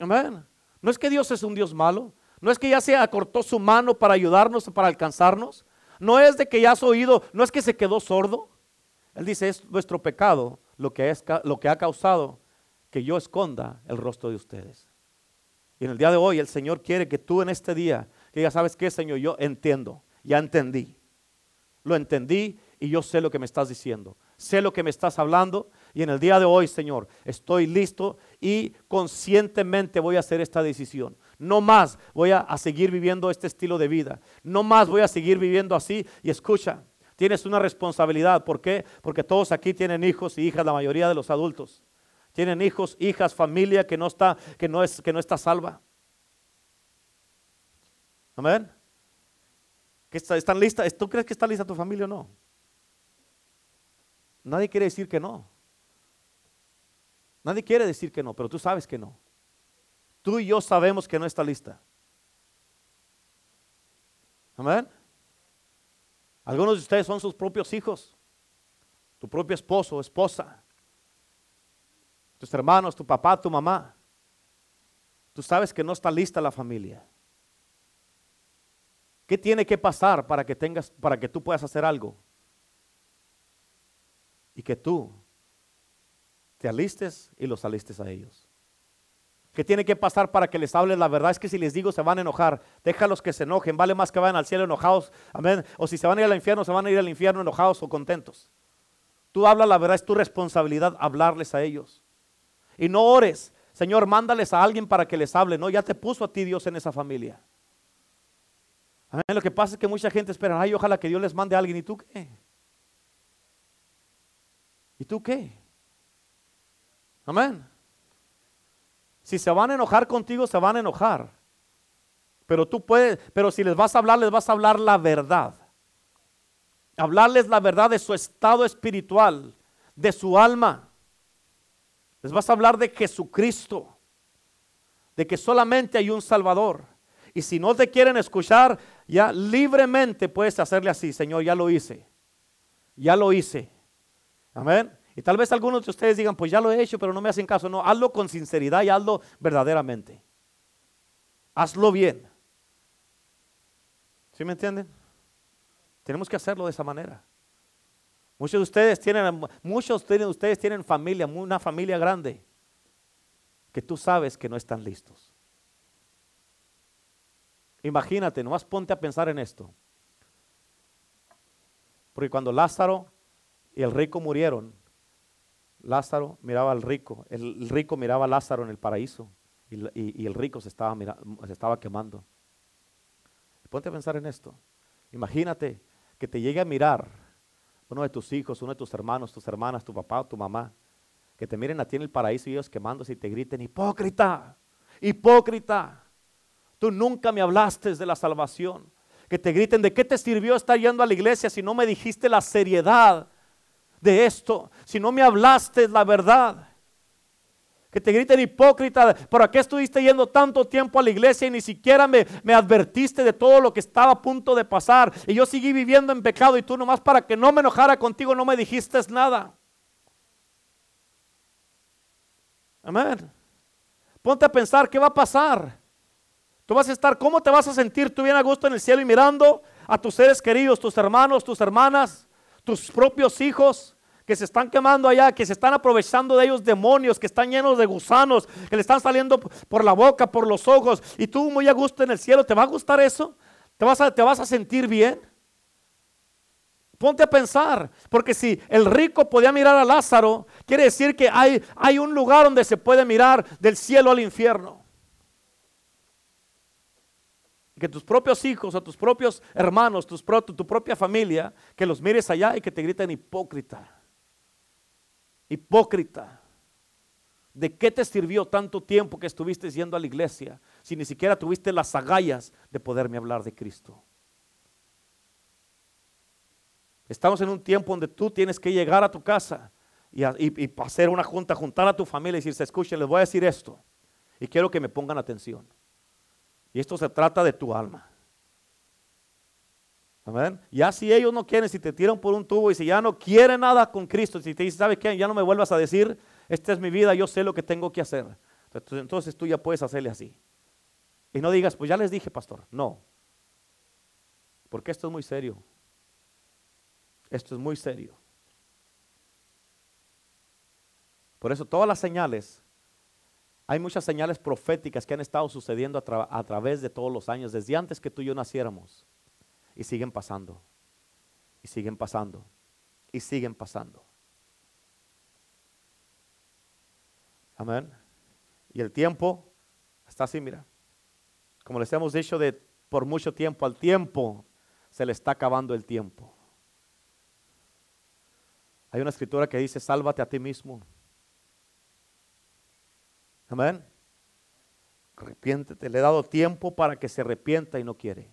Amén. No es que Dios es un Dios malo. No es que ya se acortó su mano para ayudarnos, para alcanzarnos. No es de que ya has oído, no es que se quedó sordo. Él dice, es nuestro pecado lo que, es, lo que ha causado que yo esconda el rostro de ustedes. Y en el día de hoy el Señor quiere que tú en este día, que ya sabes que Señor, yo entiendo, ya entendí. Lo entendí y yo sé lo que me estás diciendo. Sé lo que me estás hablando y en el día de hoy, Señor, estoy listo y conscientemente voy a hacer esta decisión. No más voy a, seguir viviendo este estilo de vida. No más voy a seguir viviendo así. Y escucha, tienes una responsabilidad. ¿Por qué? Porque todos aquí tienen hijos y hijas, la mayoría de los adultos. Tienen hijos, hijas, familia que no está, que no es, que no está salva. Amén. ¿Están listas? ¿Tú crees que está lista tu familia o no? Nadie quiere decir que no. Nadie quiere decir que no, pero tú sabes que no. Tú y yo sabemos que no está lista. Amén. Algunos de ustedes son sus propios hijos, tu propio esposo, esposa, tus hermanos, tu papá, tu mamá. Tú sabes que no está lista la familia. ¿Qué tiene que pasar para que tengas para que tú puedas hacer algo? Y que tú te alistes y los alistes a ellos. ¿Qué tiene que pasar para que les hables la verdad? Es que si les digo se van a enojar. Déjalos que se enojen. Vale más que vayan al cielo enojados. Amén. O si se van a ir al infierno, se van a ir al infierno enojados o contentos. Tú hablas la verdad, es tu responsabilidad hablarles a ellos. Y no ores. Señor, mándales a alguien para que les hable. No, ya te puso a ti Dios en esa familia. Amén. Lo que pasa es que mucha gente espera, ay, ojalá que Dios les mande a alguien. ¿Y tú qué? ¿Y tú qué? Amén. Si se van a enojar contigo, se van a enojar. Pero tú puedes, pero si les vas a hablar, les vas a hablar la verdad. Hablarles la verdad de su estado espiritual, de su alma. Les vas a hablar de Jesucristo, de que solamente hay un Salvador. Y si no te quieren escuchar, ya libremente puedes hacerle así, Señor, ya lo hice. Ya lo hice. Amén. Y tal vez algunos de ustedes digan, pues ya lo he hecho, pero no me hacen caso. No, hazlo con sinceridad y hazlo verdaderamente. Hazlo bien. ¿Sí me entienden? Tenemos que hacerlo de esa manera. Muchos de ustedes tienen, muchos de ustedes tienen familia, una familia grande, que tú sabes que no están listos. Imagínate, nomás ponte a pensar en esto. Porque cuando Lázaro y el rico murieron, Lázaro miraba al rico, el rico miraba a Lázaro en el paraíso y, el rico se estaba, se estaba quemando. Ponte a pensar en esto. Imagínate que te llegue a mirar uno de tus hijos, uno de tus hermanos, tus hermanas, tu papá, tu mamá, que te miren a ti en el paraíso y ellos quemándose y te griten, hipócrita, hipócrita, tú nunca me hablaste de la salvación. Que te griten, ¿de qué te sirvió estar yendo a la iglesia si no me dijiste la seriedad de esto, si no me hablaste la verdad. Que te griten hipócrita, ¿por qué estuviste yendo tanto tiempo a la iglesia y ni siquiera me, me advertiste de todo lo que estaba a punto de pasar? Y yo seguí viviendo en pecado y tú nomás para que no me enojara contigo no me dijiste nada. Amén. Ponte a pensar, ¿qué va a pasar? Tú vas a estar, ¿cómo te vas a sentir tú bien a gusto en el cielo y mirando a tus seres queridos, tus hermanos, tus hermanas? Tus propios hijos que se están quemando allá, que se están aprovechando de ellos demonios, que están llenos de gusanos, que le están saliendo por la boca, por los ojos, y tú muy a gusto en el cielo, ¿te va a gustar eso? ¿Te vas a, sentir bien? Ponte a pensar, porque si el rico podía mirar a Lázaro, quiere decir que hay un lugar donde se puede mirar del cielo al infierno que tus propios hijos o tus propios hermanos, tu propia familia, que los mires allá y que te griten hipócrita. Hipócrita. ¿De qué te sirvió tanto tiempo que estuviste yendo a la iglesia si ni siquiera tuviste las agallas de poderme hablar de Cristo? Estamos en un tiempo donde tú tienes que llegar a tu casa y, hacer una junta, juntar a tu familia y decirse, escuchen, les voy a decir esto y quiero que me pongan atención. Y esto se trata de tu alma. Amén. Ya si ellos no quieren, si te tiran por un tubo y si ya no quieren nada con Cristo, si te dicen, ¿sabes qué? Ya no me vuelvas a decir, esta es mi vida, yo sé lo que tengo que hacer. Entonces, tú ya puedes hacerle así. Y no digas, pues ya les dije, pastor. No. Porque esto es muy serio. Esto es muy serio. Por eso todas las señales, hay muchas señales proféticas que han estado sucediendo a, través de todos los años, desde antes que tú y yo naciéramos. Y siguen pasando. Y siguen pasando. Y siguen pasando. Amén. Y el tiempo está así, mira. Como les hemos dicho de por mucho tiempo, al tiempo se le está acabando el tiempo. Hay una escritura que dice, sálvate a ti mismo. Amén. Arrepiéntete. Le he dado tiempo para que se arrepienta y no quiere.